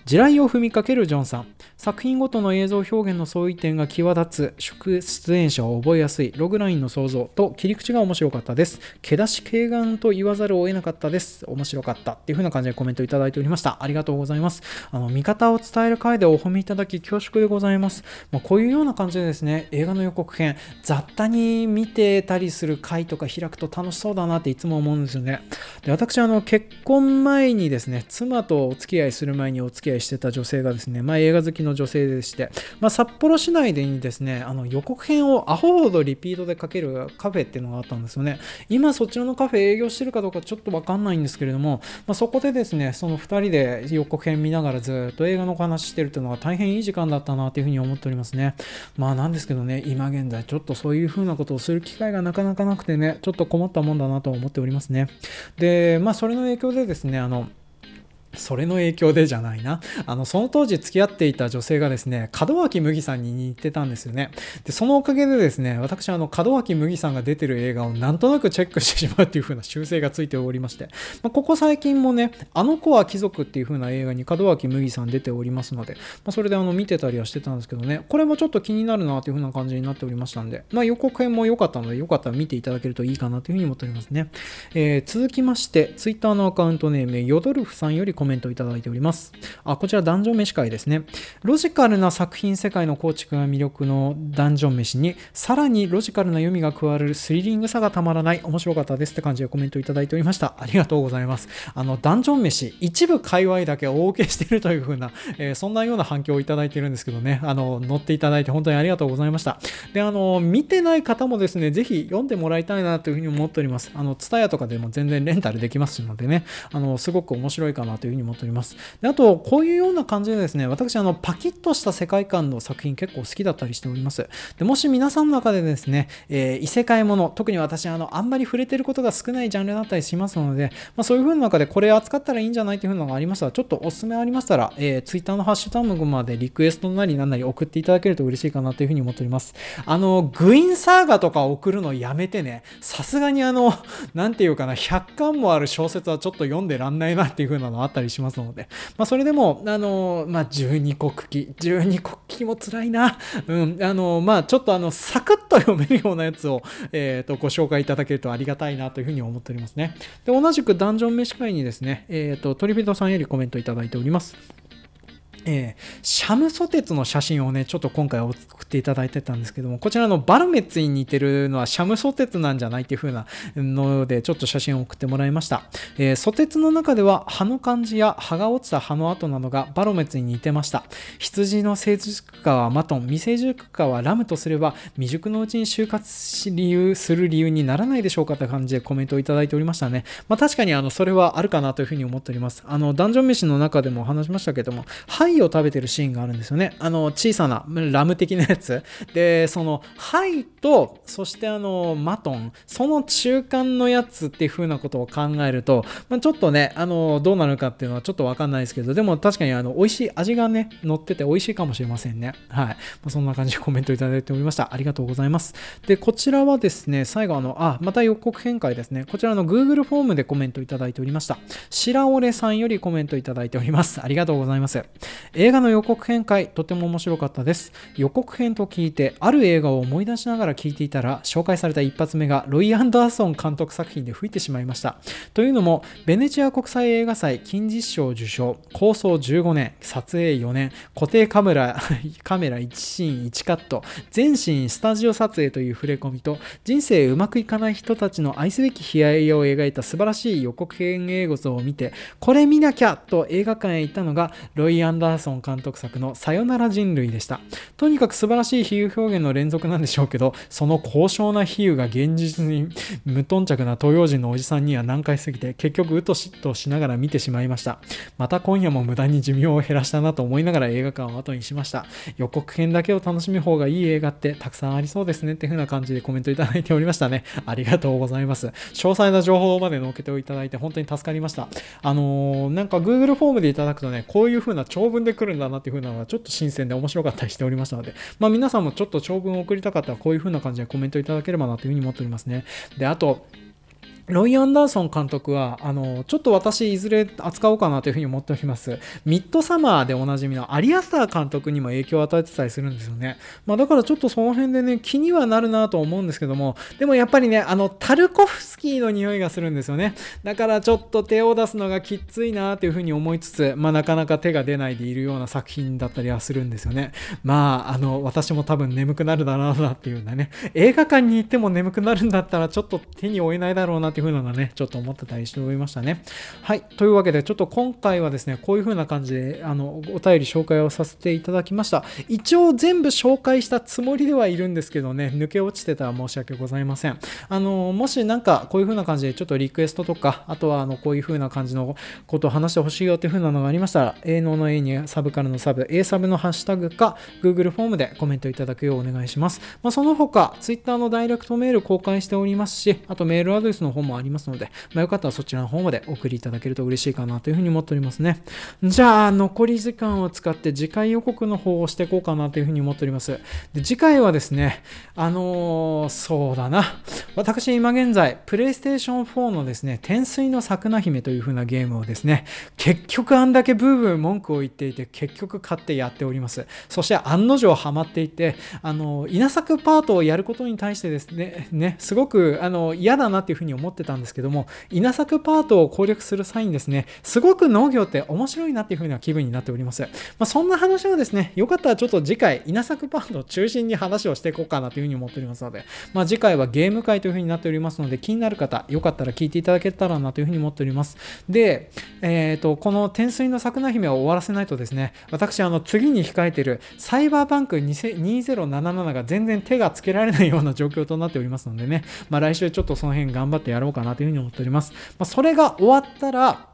地雷を踏みかけるジョンさん。作品ごとの映像表現の相違点が際立つ。出演者を覚えやすい。ログラインの創造と切り口が面白かったです。毛出し軽眼と言わざるを得なかったです。面白かったっていう風な感じでコメントいただいておりました。ありがとうございます。あの見方を伝える回でお褒めいただき恐縮でございます、まあ、こういうような感じでですね映画の予告編雑多に見てたりする回とか開くと楽しそうだなっていつも思うんですよね。で私あの結婚前にですね妻とお付き合いする前ににお付き合い合いしてた女性がですね、まあ、映画好きの女性でして、まあ、札幌市内でにですね、あの予告編をアホほどリピートでかけるカフェっていうのがあったんですよね。今そちらのカフェ営業してるかどうかちょっとわかんないんですけれども、まあ、そこでですね、その2人で予告編見ながらずっと映画のお話してるっていうのが大変いい時間だったなというふうに思っておりますね。まあなんですけどね、今現在ちょっとそういうふうなことをする機会がなかなかなくてね、ちょっと困ったもんだなと思っておりますね。で、まあそれの影響でですね、あの、それの影響でじゃないな。あの、その当時付き合っていた女性がですね、門脇麦さんに似てたんですよね。で、そのおかげでですね、私、あの、門脇麦さんが出てる映画をなんとなくチェックしてしまうっていう風な習性がついておりまして、まあ、ここ最近もね、あの子は貴族っていう風な映画に門脇麦さん出ておりますので、まあ、それであの、見てたりはしてたんですけどね、これもちょっと気になるなという風な感じになっておりましたんで、まあ、予告編も良かったので、よかったら見ていただけるといいかなという風に思っておりますね。えー、続きまして、Twitter のアカウントネーム、ヨドルフさんよりコメントいただいております。あ、こちらダンジョン飯会ですね。ロジカルな作品世界の構築が魅力のダンジョン飯に、さらにロジカルな読みが加わるスリリングさがたまらない、面白かったですって感じでコメントいただいておりました。ありがとうございます。あの、ダンジョン飯、一部界隈だけ大受けしているという風な、えー、そんなような反響をいただいているんですけどね、あの、乗っていただいて本当にありがとうございました。で、あの、見てない方もですね、ぜひ読んでもらいたいなというふうに思っております。あの、ツタヤとかでも全然レンタルできますのでね、あの、すごく面白いかなというふうに思っております。で、あと、こういうような感じでですね、私、あの、パキッとした世界観の作品結構好きだったりしております。でもし皆さんの中でですね、えー、異世界もの、特に私、あの、あんまり触れてることが少ないジャンルだったりしますので、まあ、そういう風な中でこれ扱ったらいいんじゃないというのがありましたら、ちょっとおすすめありましたら、えー、Twitter のハッシュタグまでリクエストなりなんなり送っていただけると嬉しいかなという風に思っております。あの、グインサーガとか送るのやめてね、さすがにあの、なんていうかな、100巻もある小説はちょっと読んでらんないなっていう風なのあったりしますので、まあ、それでも、あの、まあ、十二国旗。十二国旗も辛いな。うん。あの、まあ、ちょっとあの、サクッと読めるようなやつを、えっ、ー、と、ご紹介いただけるとありがたいなというふうに思っておりますね。で、同じくダンジョン飯会にですね、えっ、ー、と、トリビトさんよりコメントいただいております。えー、シャムソテツの写真をね、ちょっと今回送っていただいてたんですけども、こちらのバルメッツに似てるのはシャムソテツなんじゃないっていう風なので、ちょっと写真を送ってもらいました。えー、ソテツの中では葉の感じや葉が落ちた葉の跡などがバロメッツに似てました。羊の成熟化はマトン、未成熟化はラムとすれば、未熟のうちに就活し理由する理由にならないでしょうかって感じでコメントをいただいておりましたね。まあ確かにあの、それはあるかなというふうに思っております。あの、ダンジョン飯の中でも話しましたけども、貝を食べてるシーンがあるんですよね。あの、小さなラム的なやつ。で、その、ハイと、そしてあの、マトン、その中間のやつっていう風なことを考えると、まあ、ちょっとね、あの、どうなるかっていうのはちょっとわかんないですけど、でも確かにあの、美味しい味がね、乗ってて美味しいかもしれませんね。はい。まあ、そんな感じでコメントいただいておりました。ありがとうございます。で、こちらはですね、最後あの、あ、また予告編会ですね。こちらの Google フォームでコメントいただいておりました。白折さんよりコメントいただいております。ありがとうございます。映画の予告編会、とても面白かったです。予告編と聞いて、ある映画を思い出しながら聞いていたら、紹介された一発目がロイ・アンダーソン監督作品で吹いてしまいました。というのも、ベネチア国際映画祭金実賞受賞、構想15年、撮影4年、固定カメラ、カメラ1シーン1カット、全シーンスタジオ撮影という触れ込みと、人生うまくいかない人たちの愛すべき悲哀を描いた素晴らしい予告編映像を見て、これ見なきゃと映画館へ行ったのが、ロイ・アンダーソン監督作のさよなら人類でした。とにかく素晴らしい比喩表現の連続なんでしょうけど、その高尚な比喩が現実に無頓着な東洋人のおじさんには難解すぎて、結局うとしとしながら見てしまいました。また今夜も無駄に寿命を減らしたなと思いながら映画館を後にしました。予告編だけを楽しむ方がいい映画ってたくさんありそうですねっていう風な感じでコメントいただいておりましたね。ありがとうございます。詳細な情報まで載っけていただいて本当に助かりました。あのー、なんか Google フォームでいただくとね、こういう風な長文で来るんだなっていう風なのがちょっと新鮮で面白かったりしておりましたので、まあ皆さんもちょっと長文を送りたかったらこういう風な感じでコメントいただければなというふうに思っておりますね。で、あと、ロイ・アンダーソン監督は、あの、ちょっと私、いずれ扱おうかなというふうに思っております。ミッドサマーでおなじみのアリアスター監督にも影響を与えてたりするんですよね。まあ、だからちょっとその辺でね、気にはなるなと思うんですけども、でもやっぱりね、あの、タルコフスキーの匂いがするんですよね。だからちょっと手を出すのがきついなというふうに思いつつ、まあ、なかなか手が出ないでいるような作品だったりはするんですよね。まあ、あの、私も多分眠くなるだろうなっていうようなね、映画館に行っても眠くなるんだったらちょっと手に負えないだろうなっていう風なのがね、ちょっと思ってたりしておりましたね。はい。というわけで、ちょっと今回はですね、こういう風な感じで、あの、お便り紹介をさせていただきました。一応全部紹介したつもりではいるんですけどね、抜け落ちてたら申し訳ございません。あの、もしなんかこういう風な感じでちょっとリクエストとか、あとはあの、こういう風な感じのことを話してほしいよっていう風なのがありましたら、営農の A にサブからのサブ、A サブのハッシュタグか、Google フォームでコメントいただくようお願いします。まあ、その他、Twitter のダイレクトメール公開しておりますし、あとメールアドレスの方もありますので、まあ、よかったらそちらの方までお送りいただけると嬉しいかなというふうに思っておりますね。じゃあ、残り時間を使って次回予告の方をしていこうかなというふうに思っております。で次回はですね、あのー、そうだな。私、今現在、PlayStation 4のですね、天水の桜姫というふうなゲームをですね、結局あんだけブーブー文句を言っていて、結局買ってやっております。そして案の定ハマっていて、あの、稲作パートをやることに対してですね、ね、すごくあの嫌だなっていうふうに思ってってたんですけども、稲作パートを攻略する際にですね、すごく農業って面白いなっていうふうな気分になっております。まあ、そんな話をですね、よかったらちょっと次回、稲作パートを中心に話をしていこうかなというふうに思っておりますので、まあ、次回はゲーム会というふうになっておりますので、気になる方、よかったら聞いていただけたらなというふうに思っております。で、えっ、ー、と、この天水の桜姫を終わらせないとですね、私、あの、次に控えているサイバーバンク2077が全然手がつけられないような状況となっておりますのでね、まあ、来週ちょっとその辺頑張ってやろうかなというふうに思っております。まあ、それが終わったら、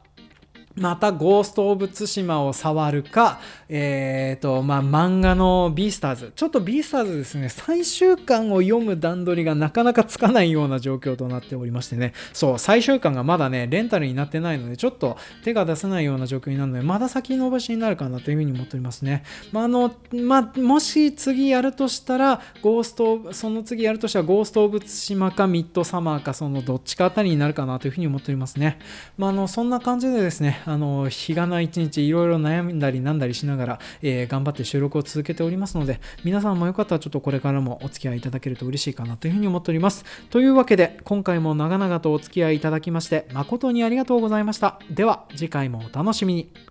またゴースト・オブ・ツシマを触るか、えっ、ー、と、まあ、漫画のビースターズ。ちょっとビースターズですね、最終巻を読む段取りがなかなかつかないような状況となっておりましてね、そう、最終巻がまだね、レンタルになってないので、ちょっと手が出せないような状況になるので、まだ先延ばしになるかなというふうに思っておりますね。まあ、あの、まあ、もし次やるとしたら、ゴースト、その次やるとしたら、ゴースト・オブ・ツシマかミッドサマーか、そのどっちかあたりになるかなというふうに思っておりますね。まあ、あの、そんな感じでですね、あの、日がない一日いろいろ悩んだりなんだりしながら、えー、頑張って収録を続けておりますので、皆さんもよかったらちょっとこれからもお付き合いいただけると嬉しいかなというふうに思っております。というわけで、今回も長々とお付き合いいただきまして、誠にありがとうございました。では、次回もお楽しみに。